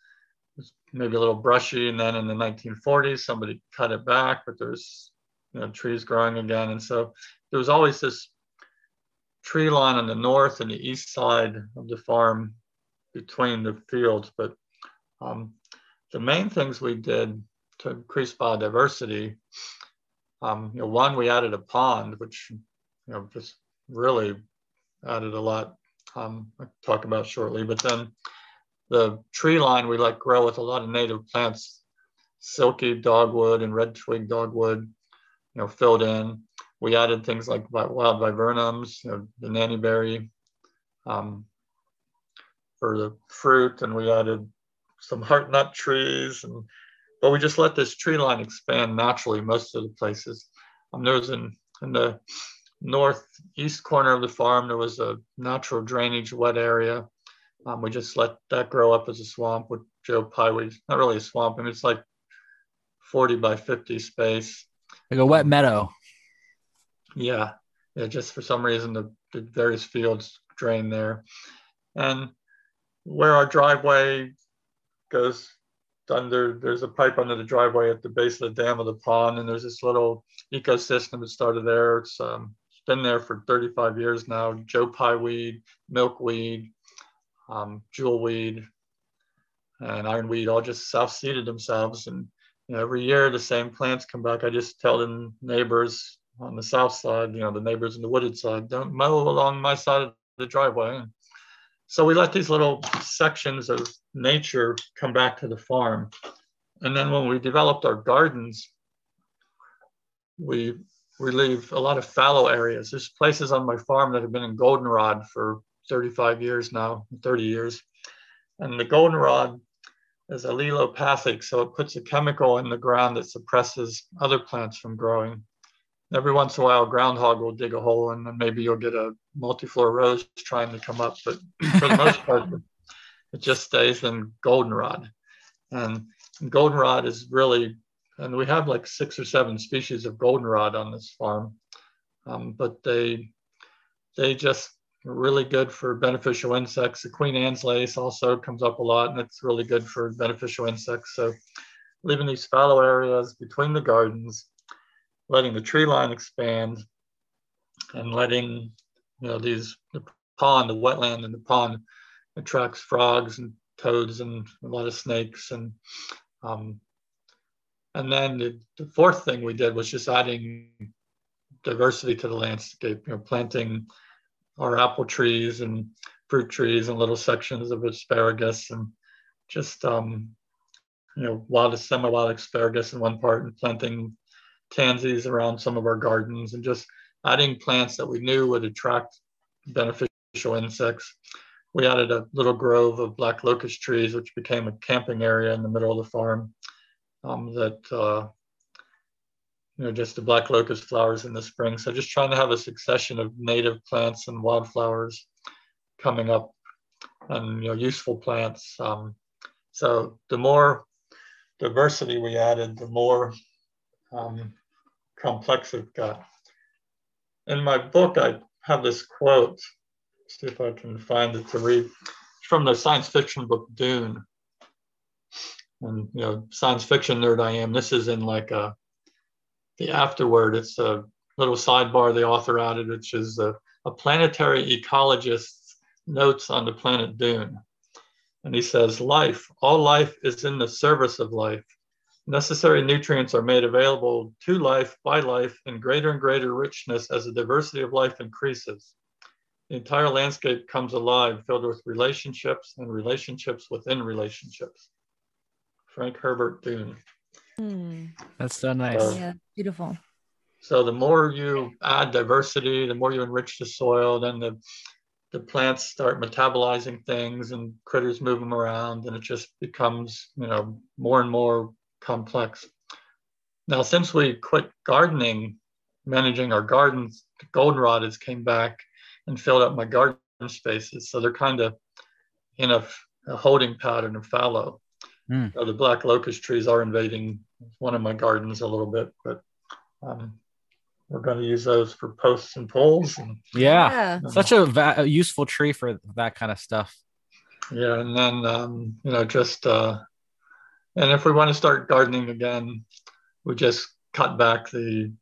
maybe a little brushy. And then in the 1940s, somebody cut it back, but there's you know, trees growing again. And so there was always this tree line on the north and the east side of the farm between the fields. But um, the main things we did to increase biodiversity, um, you know, one, we added a pond, which, you know, just really added a lot um, I'll talk about shortly. But then the tree line we let grow with a lot of native plants, silky dogwood and red twig dogwood, you know, filled in. We added things like wild viburnums, you know, the nannyberry um, for the fruit, and we added some heart nut trees. And but we just let this tree line expand naturally most of the places. Um, there was in in the northeast corner of the farm, there was a natural drainage wet area. Um, we just let that grow up as a swamp with Joe Pye. Not really a swamp, I mean, it's like 40 by 50 space. Like a wet meadow. Yeah. Yeah. Just for some reason, the, the various fields drain there. And where our driveway goes under, there's a pipe under the driveway at the base of the dam of the pond. And there's this little ecosystem that started there. It's um, been there for 35 years now. Joe Pye weed, milkweed, um, jewelweed, and ironweed all just self-seeded themselves. And you know, every year the same plants come back. I just tell the neighbors on the south side, you know, the neighbors in the wooded side, don't mow along my side of the driveway. So we let these little sections of nature come back to the farm. And then when we developed our gardens, we we leave a lot of fallow areas. There's places on my farm that have been in goldenrod for 35 years now, 30 years. And the goldenrod is allelopathic, so it puts a chemical in the ground that suppresses other plants from growing. Every once in a while, a groundhog will dig a hole and then maybe you'll get a multiflora rose trying to come up. But for the most part, it just stays in goldenrod. And goldenrod is really and we have like six or seven species of goldenrod on this farm. Um, but they they just really good for beneficial insects. The Queen Anne's lace also comes up a lot, and it's really good for beneficial insects. So leaving these fallow areas between the gardens, letting the tree line expand, and letting you know these the pond, the wetland, and the pond attracts frogs and toads and a lot of snakes and um, and then the, the, fourth thing we did was just adding diversity to the landscape, you know, planting our apple trees and fruit trees and little sections of asparagus and just um, you know, wild semi-wild asparagus in one part and planting tansies around some of our gardens and just adding plants that we knew would attract beneficial insects. We added a little grove of black locust trees, which became a camping area in the middle of the farm. Um, that uh, you know, just the black locust flowers in the spring. So just trying to have a succession of native plants and wildflowers coming up, and you know, useful plants. Um, so the more diversity we added, the more um, complex it got in my book, I have this quote. see if I can find it to read. It's from the science fiction book Dune. And you know, science fiction nerd I am. This is in like a the afterword. It's a little sidebar the author added, which is a, a planetary ecologist's notes on the planet Dune. And he says, life, all life is in the service of life. Necessary nutrients are made available to life by life in greater and greater richness as the diversity of life increases. The entire landscape comes alive, filled with relationships and relationships within relationships. Frank Herbert Dune. Hmm. That's so nice. Uh, yeah, beautiful. So the more you add diversity, the more you enrich the soil, then the the plants start metabolizing things and critters move them around and it just becomes you know more and more complex. Now, since we quit gardening, managing our gardens, goldenrod has came back and filled up my garden spaces. So they're kind of in a, a holding pattern of fallow. Mm. So the black locust trees are invading one of my gardens a little bit, but um, we're going to use those for posts and poles. And, yeah, yeah. such a, va- a, useful tree for that kind of stuff. Yeah, and then um, you know just uh, and if we want to start gardening again, we just cut back the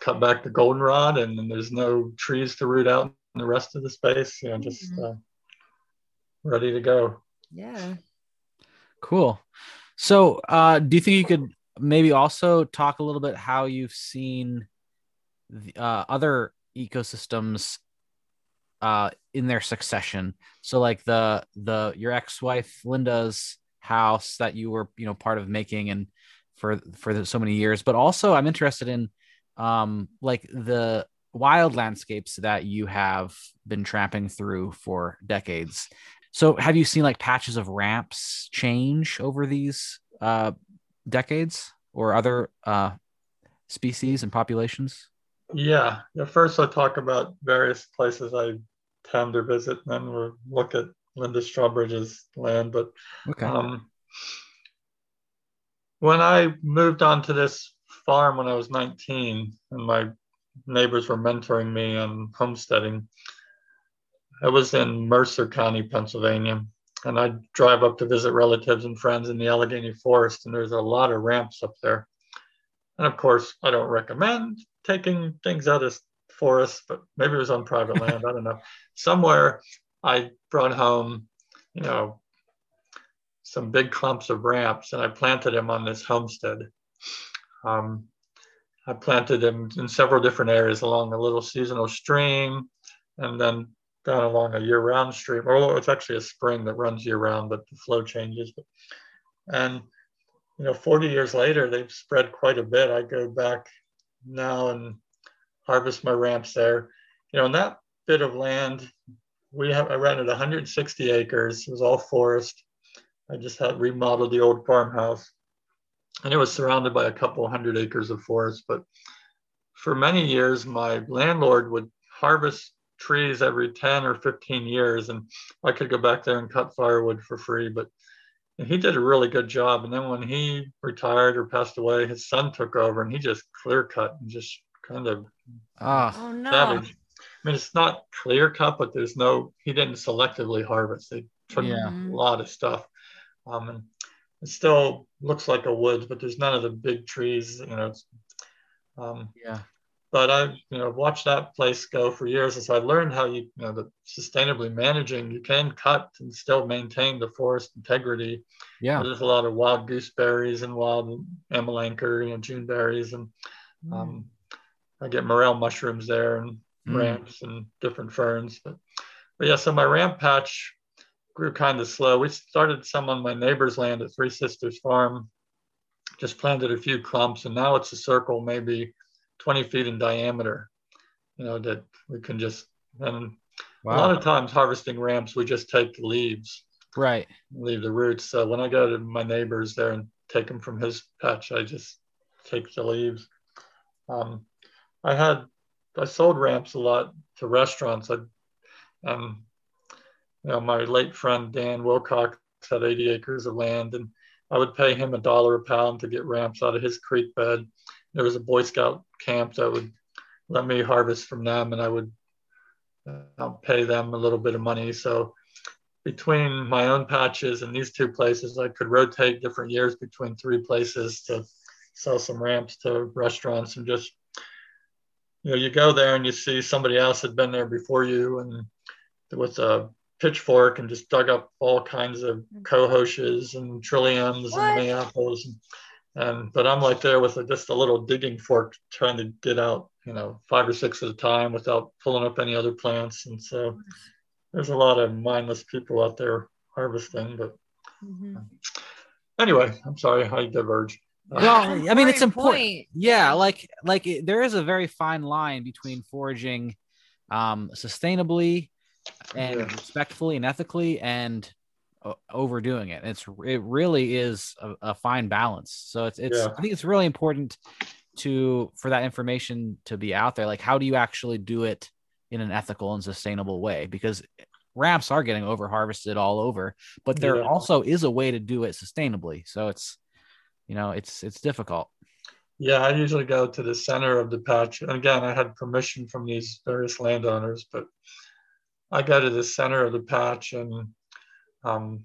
cut back the goldenrod, and then there's no trees to root out in the rest of the space. You know, just mm-hmm. uh, ready to go. Yeah. Cool. So, uh, do you think you could maybe also talk a little bit how you've seen the, uh, other ecosystems uh, in their succession? So, like the the your ex-wife Linda's house that you were you know part of making and for for so many years but also i'm interested in um like the wild landscapes that you have been tramping through for decades so have you seen like patches of ramps change over these uh decades or other uh species and populations yeah first i'll talk about various places i tend to visit and then we'll look at Linda Strawbridge's land. But okay. um, when I moved onto this farm when I was 19, and my neighbors were mentoring me on homesteading, I was in Mercer County, Pennsylvania, and I'd drive up to visit relatives and friends in the Allegheny Forest, and there's a lot of ramps up there. And of course, I don't recommend taking things out of forests, but maybe it was on private land. I don't know. Somewhere I brought home, you know, some big clumps of ramps and I planted them on this homestead. Um, I planted them in several different areas along a little seasonal stream and then down along a year-round stream. or it's actually a spring that runs year-round, but the flow changes. And you know, 40 years later, they've spread quite a bit. I go back now and harvest my ramps there. You know, in that bit of land we have I rented 160 acres. It was all forest. I just had remodeled the old farmhouse, and it was surrounded by a couple hundred acres of forest. But for many years, my landlord would harvest trees every 10 or 15 years, and I could go back there and cut firewood for free. But he did a really good job. And then when he retired or passed away, his son took over, and he just clear cut and just kind of ah. oh, no. savage. I mean, it's not clear cut, but there's no, he didn't selectively harvest. They took yeah. a lot of stuff. Um, and it still looks like a woods, but there's none of the big trees, you know. Um, yeah. But I've you know, watched that place go for years, and so I learned how you, you know, the sustainably managing, you can cut and still maintain the forest integrity. Yeah. There's a lot of wild gooseberries and wild amelanchier, you know, June berries, and mm. um, I get morel mushrooms there, and mm. ramps and different ferns. But, but yeah, so my ramp patch grew kind of slow. We started some on my neighbor's land at Three Sisters Farm, just planted a few clumps, and now it's a circle, maybe 20 feet in diameter. You know that we can just and wow. a lot of times harvesting ramps, we just take the leaves, right, leave the roots. So when I go to my neighbor's there and take them from his patch, I just take the leaves. Um, I had I sold ramps a lot to restaurants. I um, you know, my late friend Dan Wilcox had 80 acres of land, and I would pay him a dollar a pound to get ramps out of his creek bed. There was a Boy Scout camp that would let me harvest from them, and I would uh, pay them a little bit of money. So between my own patches and these two places, I could rotate different years between three places to sell some ramps to restaurants and just you know you go there and you see somebody else had been there before you and with a pitchfork and just dug up all kinds of cohoshes and trilliums what? and mayapples. And, and, but I'm like there with a, just a little digging fork trying to get out, you know, five or six at a time without pulling up any other plants. And so there's a lot of mindless people out there harvesting. But mm-hmm. anyway, I'm sorry, I diverge. Well, I mean, it's important. Point. Yeah, like like it, there is a very fine line between foraging um, sustainably and yeah. respectfully and ethically and overdoing it. It's it really is a, a fine balance. So it's it's yeah. I think it's really important to for that information to be out there. Like how do you actually do it in an ethical and sustainable way? Because ramps are getting over harvested all over, but there yeah. also is a way to do it sustainably. So it's you know it's it's difficult. Yeah, I usually go to the center of the patch. And again, I had permission from these various landowners, but I go to the center of the patch and um,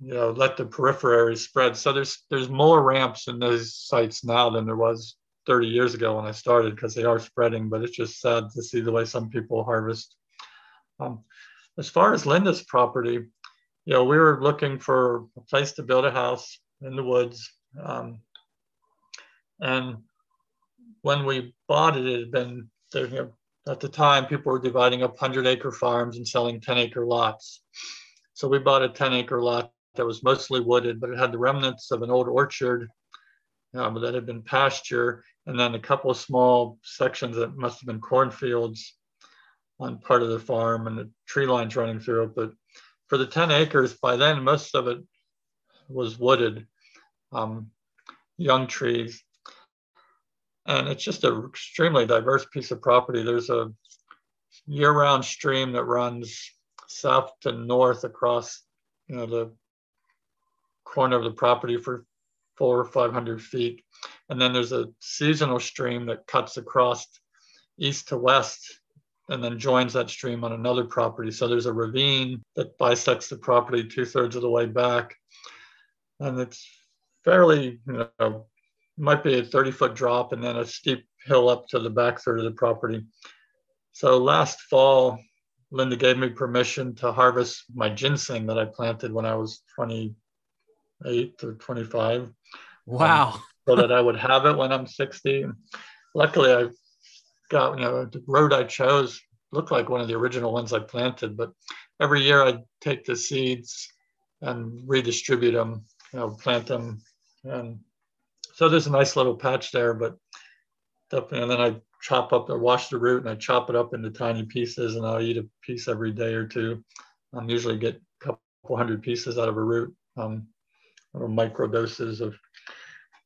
you know let the periphery spread. So there's there's more ramps in those sites now than there was 30 years ago when I started because they are spreading. But it's just sad to see the way some people harvest. Um, as far as Linda's property, you know we were looking for a place to build a house in the woods, um, and when we bought it, it had been there, you know, at the time, people were dividing up 100 acre farms and selling 10 acre lots. So we bought a 10 acre lot that was mostly wooded, but it had the remnants of an old orchard um, that had been pasture, and then a couple of small sections that must have been cornfields on part of the farm and the tree lines running through it. But for the 10 acres, by then, most of it was wooded, um, young trees and it's just an extremely diverse piece of property. There's a year-round stream that runs south to north across, you know, the corner of the property for four or 500 feet. And then there's a seasonal stream that cuts across east to west and then joins that stream on another property. So there's a ravine that bisects the property two thirds of the way back. And it's fairly, you know, might be a 30 foot drop and then a steep hill up to the back third of the property. So last fall, Linda gave me permission to harvest my ginseng that I planted when I was 28 or 25. Wow. Um, so that I would have it when I'm 60. Luckily, I got, you know, the road I chose looked like one of the original ones I planted, but every year I'd take the seeds and redistribute them, you know, plant them and so there's a nice little patch there, but and then I chop up, I wash the root and I chop it up into tiny pieces and I'll eat a piece every day or two. I um, usually get a couple hundred pieces out of a root, um, or micro doses of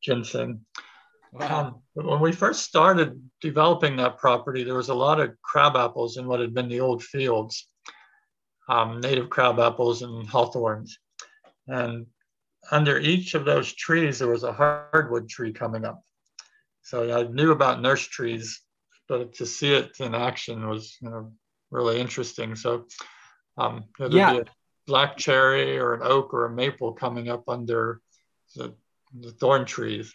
ginseng. Wow. Um, when we first started developing that property, there was a lot of crab apples in what had been the old fields, um, native crab apples and hawthorns. And under each of those trees, there was a hardwood tree coming up. So I knew about nurse trees, but to see it in action was you know, really interesting. So um, yeah. black cherry or an oak or a maple coming up under the, the thorn trees.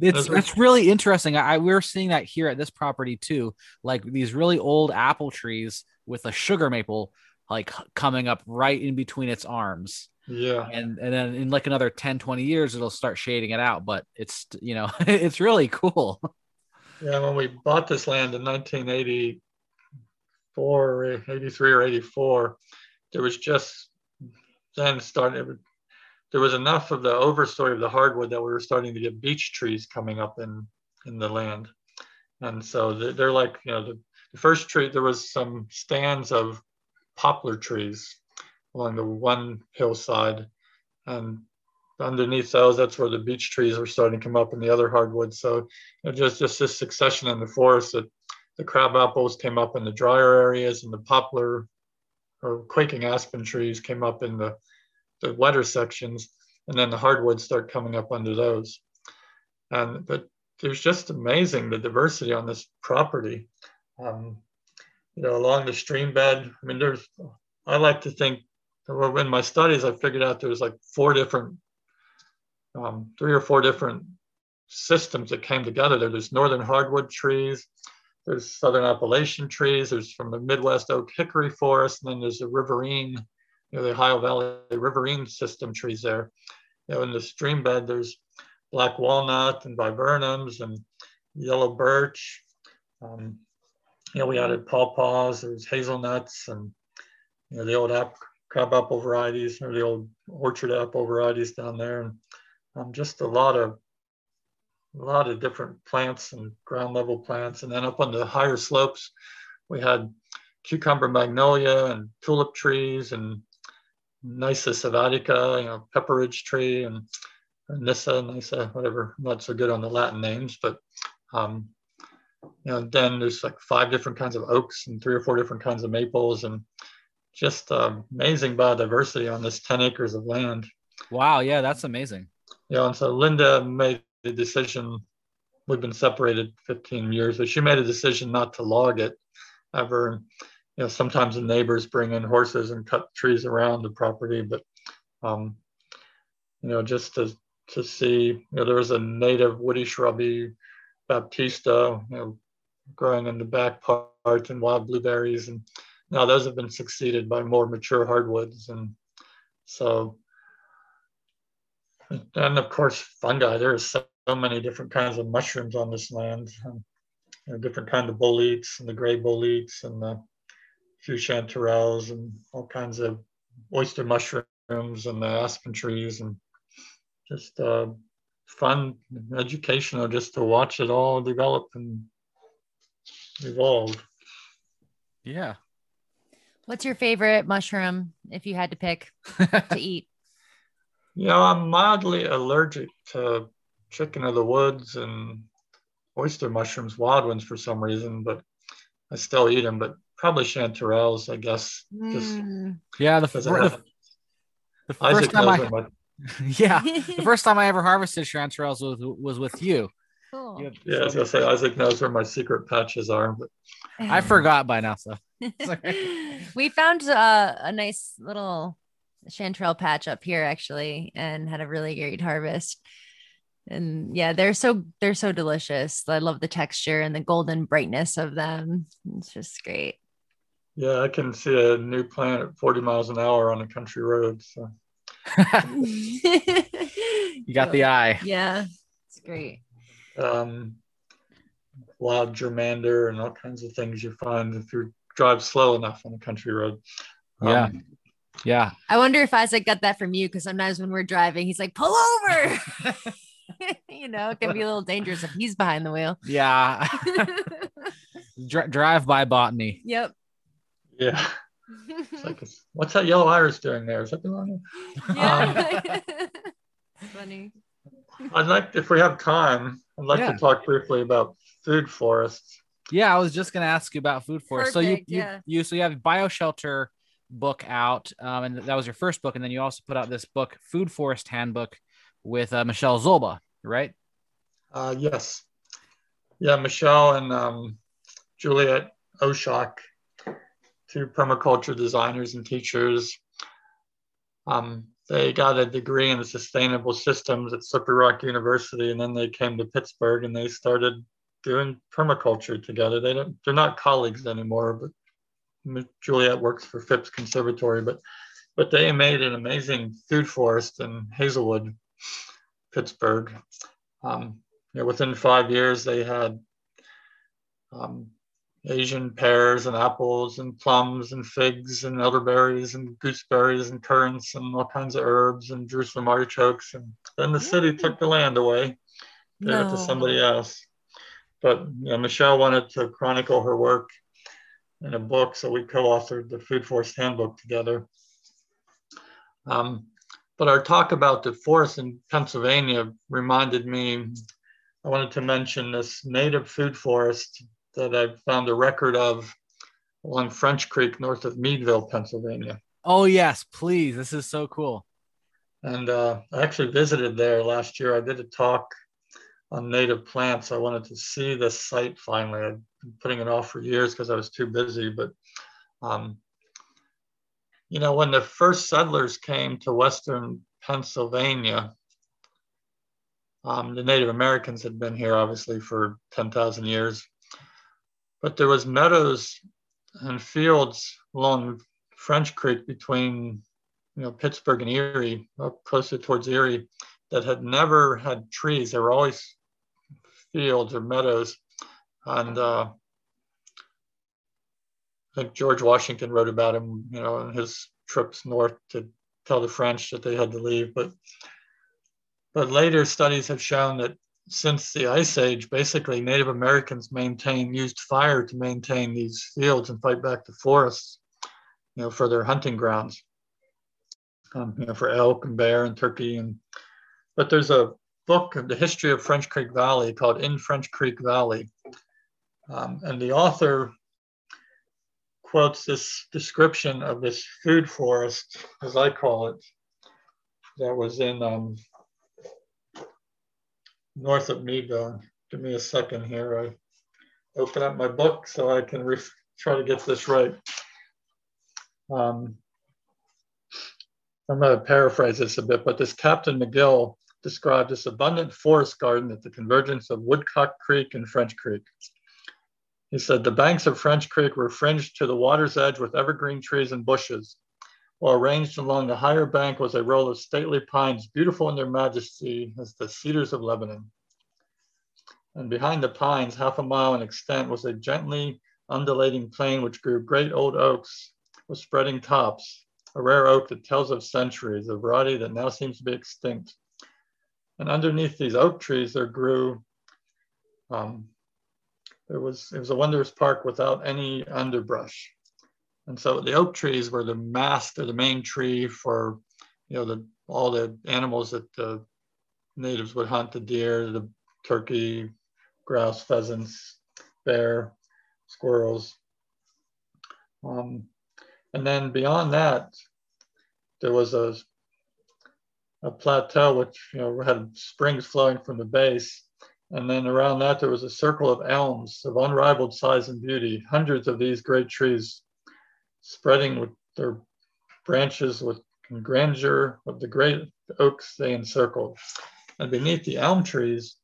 It's that's really interesting. I we're seeing that here at this property too, like these really old apple trees with a sugar maple like coming up right in between its arms. Yeah. And and then in like another 10, 20 years, it'll start shading it out. But it's you know, it's really cool. Yeah, when we bought this land in 1984, eh, 83 or 84, there was just then started. There was enough of the overstory of the hardwood that we were starting to get beech trees coming up in in the land, and so they're like you know the, the first tree there was some stands of poplar trees along the one hillside, and underneath those, that's where the beech trees were starting to come up and the other hardwoods. So you know, just just this succession in the forest that the crab apples came up in the drier areas and the poplar or quaking aspen trees came up in the, the wetter sections and then the hardwoods start coming up under those. And but there's just amazing the diversity on this property. Um, you know, along the stream bed. I mean, there's I like to think in my studies I figured out there's like four different um, three or four different systems that came together there. There's northern hardwood trees, there's southern Appalachian trees, there's from the Midwest oak hickory forest, and then there's the riverine, you know, the Ohio Valley riverine system trees there. You know, in the stream bed, there's black walnut and viburnums and yellow birch. Um, you know, we added pawpaws, there's hazelnuts and you know the old app, crab apple varieties or the old orchard apple varieties down there. And um, just a lot of a lot of different plants and ground level plants. And then up on the higher slopes, we had cucumber magnolia and tulip trees and Nyssa savatica, you know, pepperidge tree and Nyssa, Nyssa, whatever. Not so good on the Latin names, but um, you know, then there's like five different kinds of oaks and three or four different kinds of maples and just uh, amazing biodiversity on this 10 acres of land. Wow. Yeah, that's amazing. Yeah, and so Linda made the decision. We've been separated 15 years, but she made a decision not to log it ever. You know, sometimes the neighbors bring in horses and cut trees around the property, but um, you know, just to to see, you know, there was a native woody shrubby baptista, you know, growing in the back part and wild blueberries, and now those have been succeeded by more mature hardwoods, and so and of course fungi. There are so, many different kinds of mushrooms on this land, and, different kind of boletes and the gray boletes and the few chanterelles and all kinds of oyster mushrooms and the aspen trees and just uh, fun, educational, just to watch it all develop and evolve. Yeah. What's your favorite mushroom if you had to pick to eat? You know, I'm mildly allergic to chicken of the woods and oyster mushrooms, wild ones for some reason, but I still eat them. But probably chanterelles, I guess. Just mm. yeah, the, the, the, the first time I my... yeah, the first time I ever harvested chanterelles was was with you. Cool. Yeah, I was gonna say Isaac knows where my secret patches are, but I forgot by now. So we found uh, a nice little chanterelle patch up here actually and had a really great harvest. And yeah they're so they're so delicious. I love the texture and the golden brightness of them. It's just great. Yeah i can see a new plant at 40 miles an hour on a country road so. You got the eye. Yeah it's great. Um wild germander and all kinds of things you find if you drive slow enough on a country road yeah um, yeah. I wonder if Isaac got that from you because sometimes when we're driving, he's like, pull over. you know, it can be a little dangerous if he's behind the wheel. Yeah. Dr- drive by botany. Yep. Yeah. Like, what's that yellow iris doing there? Is that the wrong? Yeah. Um, funny. I'd like, if we have time, I'd like yeah. to talk briefly about food forests. Yeah, I was just going to ask you about food forests. so you, you, yeah. you, so you have bioshelter book out, um, and that was your first book, and then you also put out this book, Food Forest Handbook, with uh, Michelle Czolba, right? Uh, yes. Yeah, Michelle and um, Juliet Oshak, two permaculture designers and teachers. Um, they got a degree in sustainable systems at Slippery Rock University, and then they came to Pittsburgh and they started doing permaculture together. They don't, they're not colleagues anymore, but Juliet works for Phipps Conservatory, but but they made an amazing food forest in Hazelwood, Pittsburgh. Um, you know, within five years, they had um, Asian pears and apples and plums and figs and elderberries and gooseberries and currants and all kinds of herbs and Jerusalem artichokes. And then the city took the land away, gave no. it to somebody else. But you know, Michelle wanted to chronicle her work in a book, so we co-authored the Food Forest Handbook together. Um, but our talk about the forest in Pennsylvania reminded me, I wanted to mention this native food forest that I found a record of along French Creek north of Meadville, Pennsylvania. Oh, yes, please. This is so cool. And uh, I actually visited there last year. I did a talk on native plants. I wanted to see this site finally. I'd been putting it off for years because I was too busy. But, um, you know, when the first settlers came to Western Pennsylvania, um, the Native Americans had been here obviously for 10,000 years but there was meadows and fields along French Creek between you know Pittsburgh and Erie, up closer towards Erie, that had never had trees. They were always fields or meadows, and uh, I think George Washington wrote about him, you know, in his trips north to tell the French that they had to leave. But but later studies have shown that since the Ice Age, basically Native Americans maintained used fire to maintain these fields and fight back the forests, you know, for their hunting grounds, um, you know, for elk and bear and turkey. And but there's a book of the history of French Creek Valley called In French Creek Valley, um, and the author quotes this description of this food forest, as I call it, that was in um, north of Meadville. Give me a second here. I open up my book so I can try to get this right. Um, I'm going to paraphrase this a bit, but this Captain McGill described this abundant forest garden at the convergence of Woodcock Creek and French Creek. He said the banks of French Creek were fringed to the water's edge with evergreen trees and bushes, while arranged along the higher bank was a row of stately pines, beautiful in their majesty as the cedars of Lebanon. And behind the pines, half a mile in extent, was a gently undulating plain which grew great old oaks with spreading tops, a rare oak that tells of centuries, a variety that now seems to be extinct. And underneath these oak trees, there grew, um, there was, it was a wondrous park without any underbrush. And so the oak trees were the mast or the main tree for, you know, the all the animals that the natives would hunt, the deer, the turkey, grouse, pheasants, bear, squirrels. Um, and then beyond that, there was a, a plateau which you know had springs flowing from the base. And then around that, there was a circle of elms of unrivaled size and beauty, hundreds of these great trees spreading with their branches with grandeur of the great oaks they encircled. And beneath the elm trees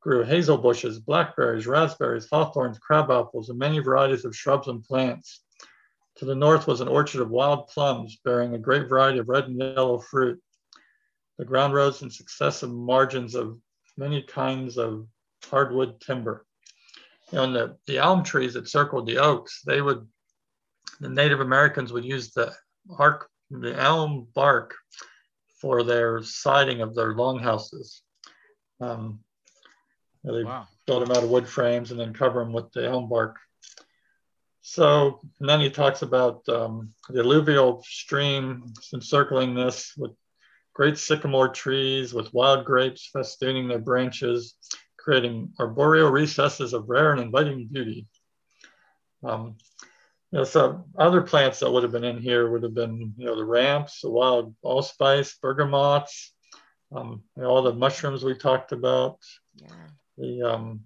grew hazel bushes, blackberries, raspberries, hawthorns, crab apples, and many varieties of shrubs and plants. To the north was an orchard of wild plums bearing a great variety of red and yellow fruit. The ground rose in successive margins of many kinds of hardwood timber. You know, and the, the elm trees that circled the oaks, they would the Native Americans would use the arc, the elm bark for their siding of their longhouses. Um, they wow. build them out of wood frames and then cover them with the elm bark. So and then he talks about um, the alluvial stream encircling this with great sycamore trees with wild grapes festooning their branches, creating arboreal recesses of rare and inviting beauty. Um, you know, some other plants that would have been in here would have been, you know, the ramps, the wild allspice, bergamots, um, you know, all the mushrooms we talked about. Yeah. The um,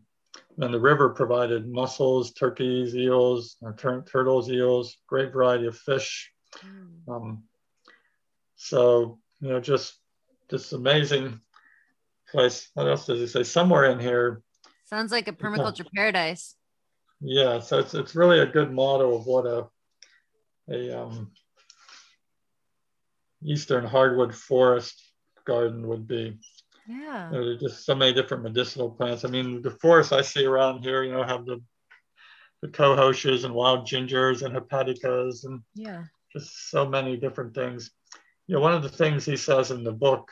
and the river provided mussels, turkeys, eels, tur- turtles, eels, great variety of fish. Mm. Um, so you know, just this amazing place. What else does he say? Somewhere in here. Sounds like a permaculture paradise. Yeah, so it's it's really a good model of what a a um, eastern hardwood forest garden would be. Yeah. There are just so many different medicinal plants. I mean, the forests I see around here, you know, have the the cohoshes and wild gingers and hepaticas and Yeah. just so many different things. You know, one of the things he says in the book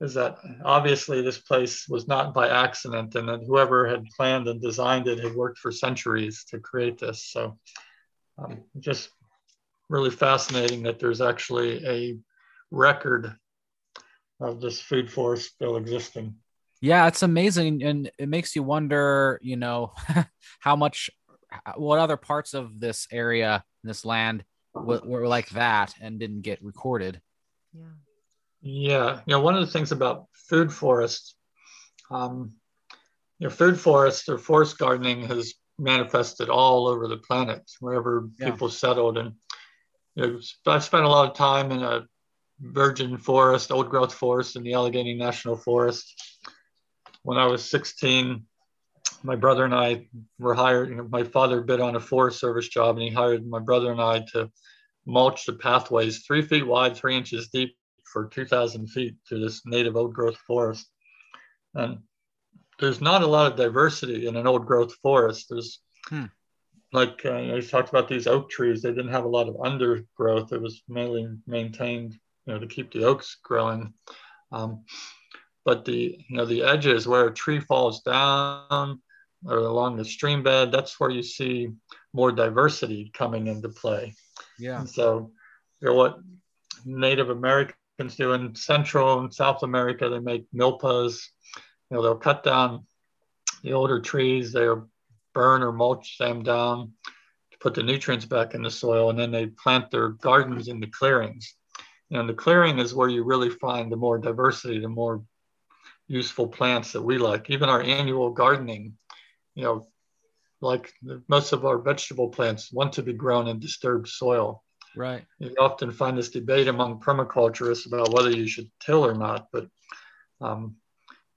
is that obviously this place was not by accident and that whoever had planned and designed it had worked for centuries to create this. So um, just really fascinating that there's actually a record of this food forest still existing. Yeah, it's amazing, and it makes you wonder, you know, how much, what other parts of this area, this land, were, were like that and didn't get recorded. Yeah. Yeah, you know, one of the things about food forests, um, you know, food forests or forest gardening has manifested all over the planet, wherever Yeah. people settled. And you know, I've spent a lot of time in a virgin forest, old growth forest in the Allegheny National Forest. When I was 16, my brother and I were hired. You know, my father bid on a Forest Service job, and he hired my brother and I to mulch the pathways three feet wide, three inches deep for 2,000 feet through this native old growth forest. And there's not a lot of diversity in an old growth forest. There's Hmm. like uh, you talked about these oak trees. They didn't have a lot of undergrowth. It was mainly maintained, you know, to keep the oaks growing. Um, but the you know the edges where a tree falls down or along the stream bed, that's where you see more diversity coming into play. Yeah. And so, know, what Native Americans do in Central and South America, they make milpas. You know, they'll cut down the older trees, they'll burn or mulch them down to put the nutrients back in the soil, and then they plant their gardens in the clearings. You know, the clearing is where you really find the more diversity, the more useful plants that we like. Even our annual gardening, you know, like most of our vegetable plants want to be grown in disturbed soil. Right. You often find this debate among permaculturists about whether you should till or not, but um,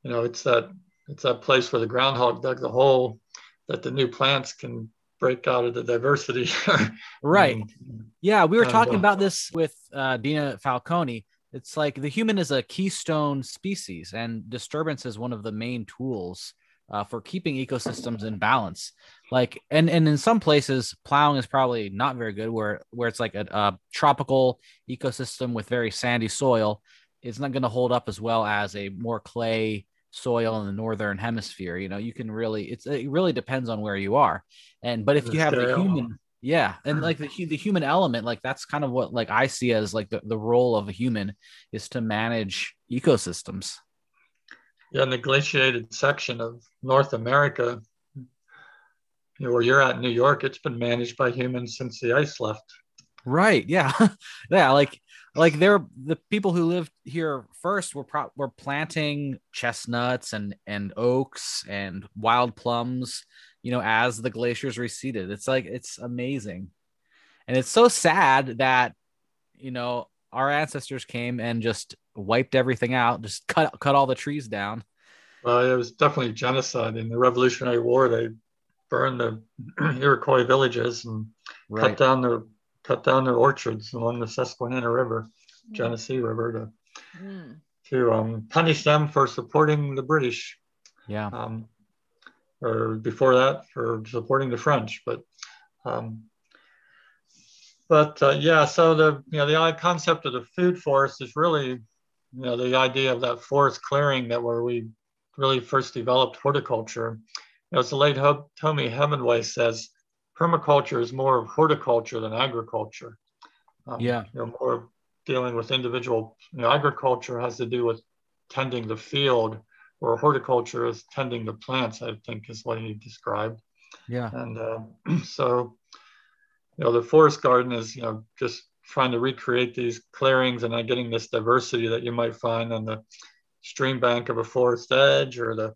you know, it's that it's that place where the groundhog dug the hole that the new plants can break out of the diversity. Right. Um, Yeah, we were talking uh, about this with uh, Dina Falconi. It's like the human is a keystone species, and disturbance is one of the main tools uh, for keeping ecosystems in balance. Like, and and in some places, plowing is probably not very good. Where where it's like a, a tropical ecosystem with very sandy soil, it's not going to hold up as well as a more clay soil in the northern hemisphere. You know, you can really it's it really depends on where you are, and but if you have the human yeah, and like the the human element, like that's kind of what like I see as like the, the role of a human is to manage ecosystems. Yeah, the glaciated section of North America, you know, where you're at New York, it's been managed by humans since the ice left. Right. Yeah. yeah. Like like they're the people who lived here first were pro- were planting chestnuts and and oaks and wild plums, you know, as the glaciers receded. It's like it's amazing. And it's so sad that you know our ancestors came and just wiped everything out, just cut cut all the trees down. Well, it was definitely genocide in the Revolutionary War. They burned the Iroquois villages and cut down their cut down their orchards along the Susquehanna River, Genesee River, to Mm. to um, punish them for supporting the British, Yeah. um, or before that for supporting the French. But um, but uh, yeah, so the you know the concept of the food forest is really you know the idea of that forest clearing that where we really first developed horticulture. You know, as the late Ho- Toby Hemenway says, permaculture is more of horticulture than agriculture. Um, Yeah. You know, more dealing with individual. You know, agriculture has to do with tending the field, where horticulture is tending the plants. I think is what he described. Yeah. And uh, so, you know, the forest garden is, you know, just trying to recreate these clearings and not getting this diversity that you might find on the stream bank of a forest edge or the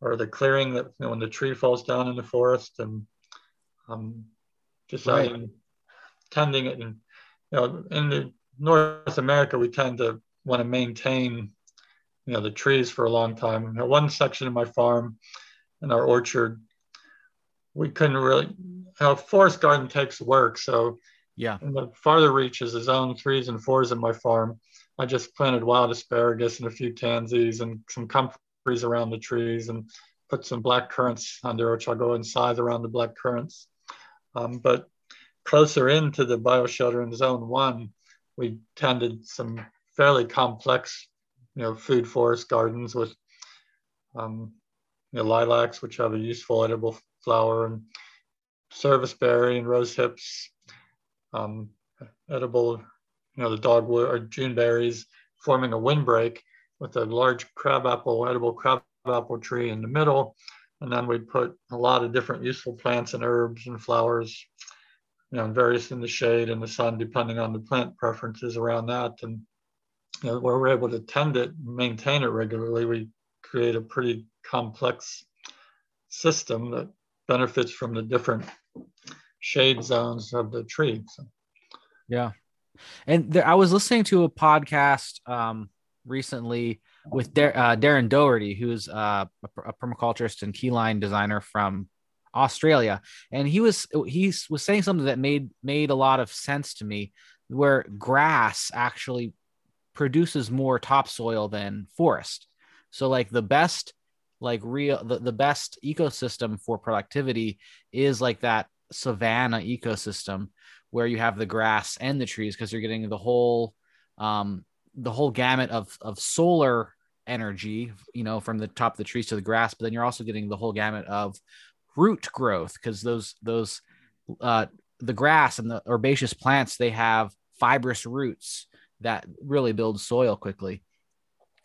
or the clearing that you know, when the tree falls down in the forest and um, just Right. tending it. And you know, in the North America, we tend to want to maintain, you know, the trees for a long time. You know, one section of my farm, in our orchard, we couldn't really. You know, forest garden takes work, so Yeah. in the farther reaches, the zone threes and fours of my farm, I just planted wild asparagus and a few tansies and some comfreys around the trees and put some black currants under, which I'll go and scythe around the black currants. Um, but closer into the bioshelter in zone one, we tended some fairly complex, you know, food forest gardens with um, you know, lilacs, which have a useful edible flower, and serviceberry and rose hips, um, edible, you know, the dogwood or June berries, forming a windbreak with a large crabapple, edible crabapple tree in the middle. And then we'd put a lot of different useful plants and herbs and flowers, you know, various in the shade and the sun, depending on the plant preferences around that. And you know, where we're able to tend it, maintain it regularly, we create a pretty complex system that benefits from the different shade zones of the tree. So. Yeah. And there, I was listening to a podcast um, recently with Dar- uh, Darren Doherty, who's uh, a, a permaculturist and keyline designer from Australia, and he was he was saying something that made made a lot of sense to me, where grass actually produces more topsoil than forest. So like the best like real the, the best ecosystem for productivity is like that savanna ecosystem where you have the grass and the trees because you're getting the whole um the whole gamut of of solar energy you know from the top of the trees to the grass but then you're also getting the whole gamut of root growth because those those uh the grass and the herbaceous plants they have fibrous roots that really build soil quickly.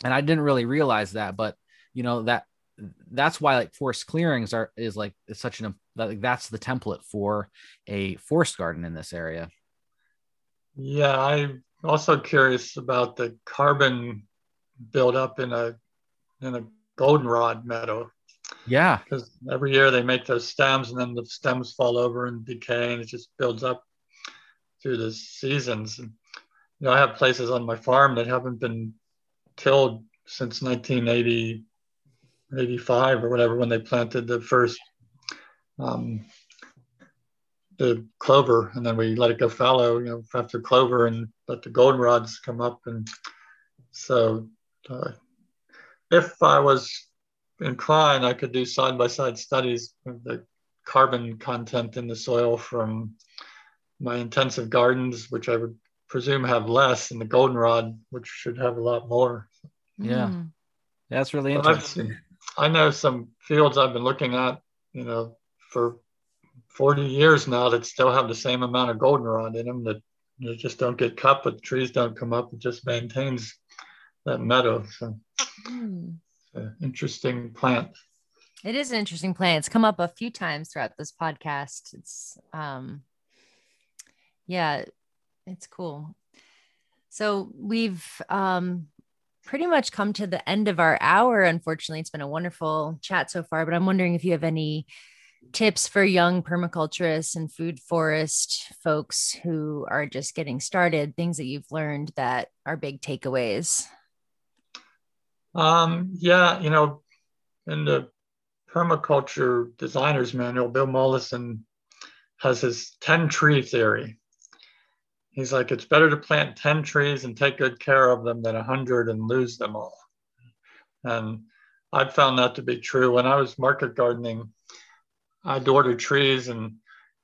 And i didn't really realize that but you know that that's why like forest clearings are is like is such an like that's the template for a forest garden in this area. Yeah i'm also curious about the carbon buildup in a in a goldenrod meadow. Yeah. Because every year they make those stems and then the stems fall over and decay and it just builds up through the seasons. And you know i have places on my farm that haven't been tilled since 1980 85 or whatever when they planted the first um, the clover and then we let it go fallow you know after clover and let the goldenrods come up. And so uh, if i was inclined i could do side by side studies of the carbon content in the soil from my intensive gardens which i would presume have less and the goldenrod which should have a lot more. Yeah. Mm. that's really interesting I know some fields I've been looking at, you know, for 40 years now that still have the same amount of goldenrod in them that you just don't get cut, but the trees don't come up. It just maintains that meadow. So mm. interesting plant. It is an interesting plant. It's come up a few times throughout this podcast. It's um yeah, it's cool. So we've um pretty much come to the end of our hour. Unfortunately, it's been a wonderful chat so far, but I'm wondering if you have any tips for young permaculturists and food forest folks who are just getting started, things that you've learned that are big takeaways. Um, yeah, you know, in the permaculture designer's manual, Bill Mollison has his 10 tree theory he's like, it's better to plant 10 trees and take good care of them than 100 and lose them all. And I found that to be true. When I was market gardening, I'd order trees, and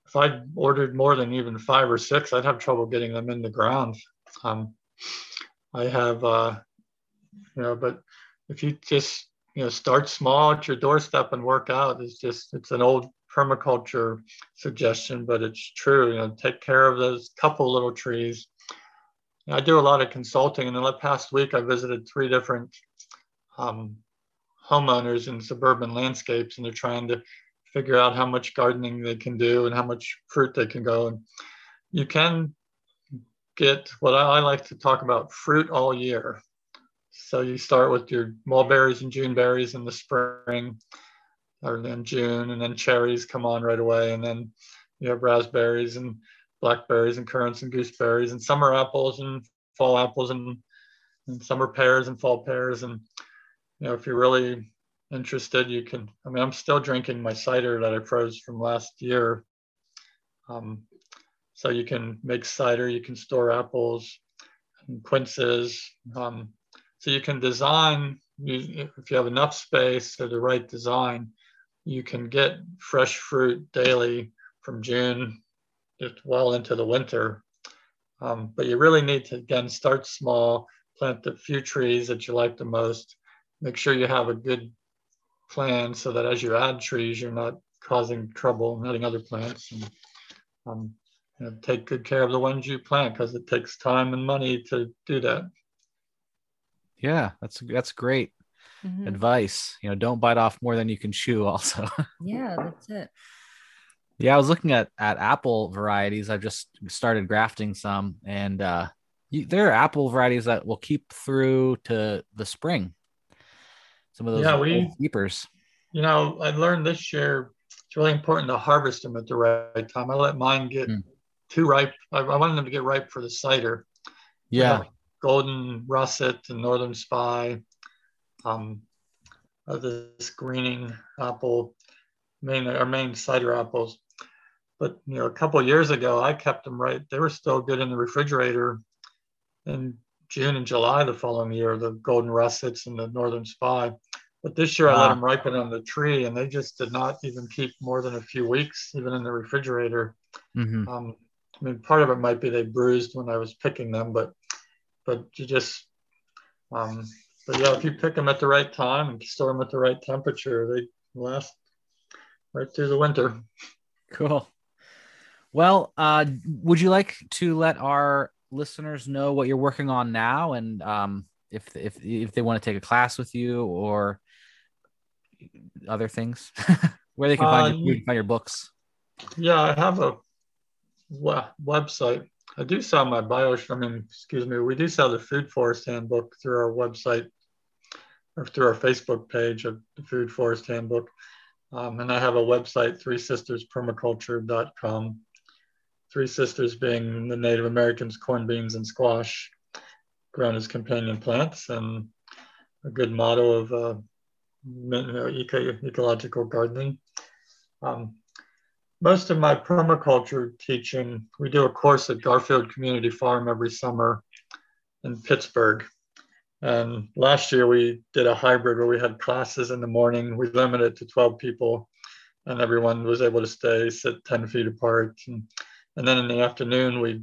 if I ordered more than even five or six, I'd have trouble getting them in the ground. Um, I have, uh, you know, but if you just, you know, start small at your doorstep and work out, it's just, it's an old permaculture suggestion, but it's true. You know, take care of those couple little trees. I do a lot of consulting, and in the past week, I visited three different um, homeowners in suburban landscapes, and they're trying to figure out how much gardening they can do and how much fruit they can go. And you can get what I like to talk about fruit all year. So you start with your mulberries and June berries in the spring or in June, and then cherries come on right away, and then you have raspberries and blackberries and currants and gooseberries and summer apples and fall apples and, and summer pears and fall pears. And you know if you're really interested you can i mean i'm still drinking my cider that i froze from last year. Um, so you can make cider you can store apples and quinces. Um, so you can design if you have enough space or the right design you can get fresh fruit daily from June just well into the winter. Um, but you really need to again start small, plant the few trees that you like the most. Make sure you have a good plan so that as you add trees, you're not causing trouble adding other plants. And, um, you know, take good care of the ones you plant because it takes time and money to do that. Yeah, that's that's great Mhm. advice. You know, don't bite off more than you can chew. Also, Yeah, that's it. yeah, I was looking at at apple varieties. I've just started grafting some, and uh, you, there are apple varieties that will keep through to the spring. Some of those Yeah, we- keepers. You know, I learned this year it's really important to harvest them at the right time. I let mine get Mm. too ripe. I, I wanted them to get ripe for the cider. We Yeah, have golden russet and northern spy, um, uh, this greening apple, main our main cider apples. But you know, a couple of years ago, I kept them right. They were still good in the refrigerator in June and July the following year. The golden russets and the northern spy. But this year, I let them ripen on the tree, and they just did not even keep more than a few weeks, even in the refrigerator. Mhm. Um, I mean, part of it might be they bruised when I was picking them, but but you just, um, but yeah, if you pick them at the right time and store them at the right temperature, they last right through the winter. cool. Well, uh, would you like to let our listeners know what you're working on now, and um, if if if they want to take a class with you or other things, where they can find, Uh, your, find your books? Yeah, I have a we- website. I do sell my bio. I mean, excuse me, we do sell the Food Forest Handbook through our website or through our Facebook page of the Food Forest Handbook. Um, and I have a website, threesisterspermaculture.com. Three Sisters being the Native Americans, corn, beans, and squash grown as companion plants, and a good motto of uh, eco- ecological gardening. Um, most of my permaculture teaching, we do a course at Garfield Community Farm every summer in Pittsburgh. And last year we did a hybrid where we had classes in the morning. We limited it to 12 people, and everyone was able to stay, sit 10 feet apart. And, and then in the afternoon, we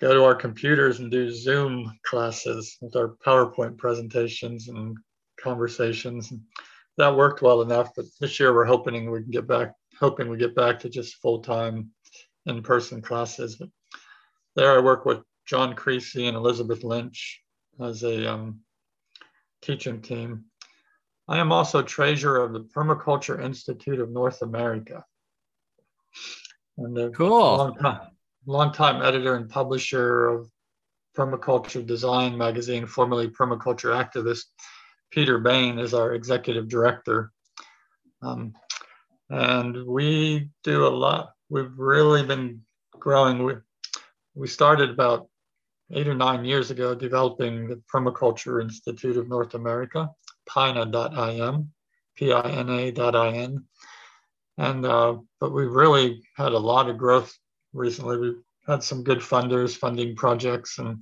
go to our computers and do Zoom classes with our PowerPoint presentations and conversations. And that worked well enough, but this year we're hoping we can get back, hoping we get back to just full-time in-person classes. But there I work with John Creasy and Elizabeth Lynch as a um, teaching team. I am also treasurer of the Permaculture Institute of North America. And a Cool. long time, long time editor and publisher of Permaculture Design magazine, formerly Permaculture Activist. Peter Bane is our executive director. Um, and we do a lot. We've really been growing. We, we started about eight or nine years ago developing the Permaculture Institute of North America, pina.in, P-I-N-A.in. And, uh, but we've really had a lot of growth recently. We've had some good funders funding projects and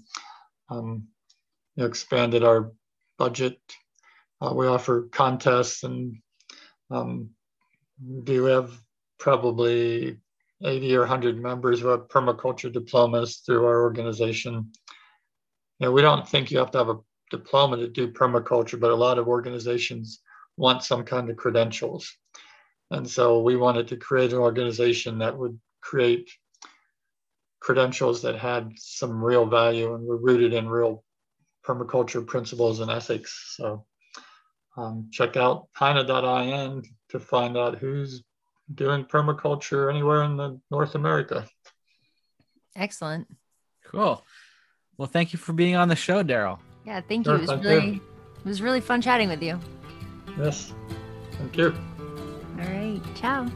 um, you know, expanded our budget. Uh, we offer contests and um, do have probably 80 or 100 members who have permaculture diplomas through our organization. You know, we don't think you have to have a diploma to do permaculture, but a lot of organizations want some kind of credentials. And so we wanted to create an organization that would create credentials that had some real value and were rooted in real permaculture principles and ethics. So um, check out pina.in to find out who's doing permaculture anywhere in the North America. Excellent. Cool. Well, thank you for being on the show, Darrell. Yeah, thank Sure, you. It was thank you. really it was really fun chatting with you. Yes, thank you. All right. Ciao.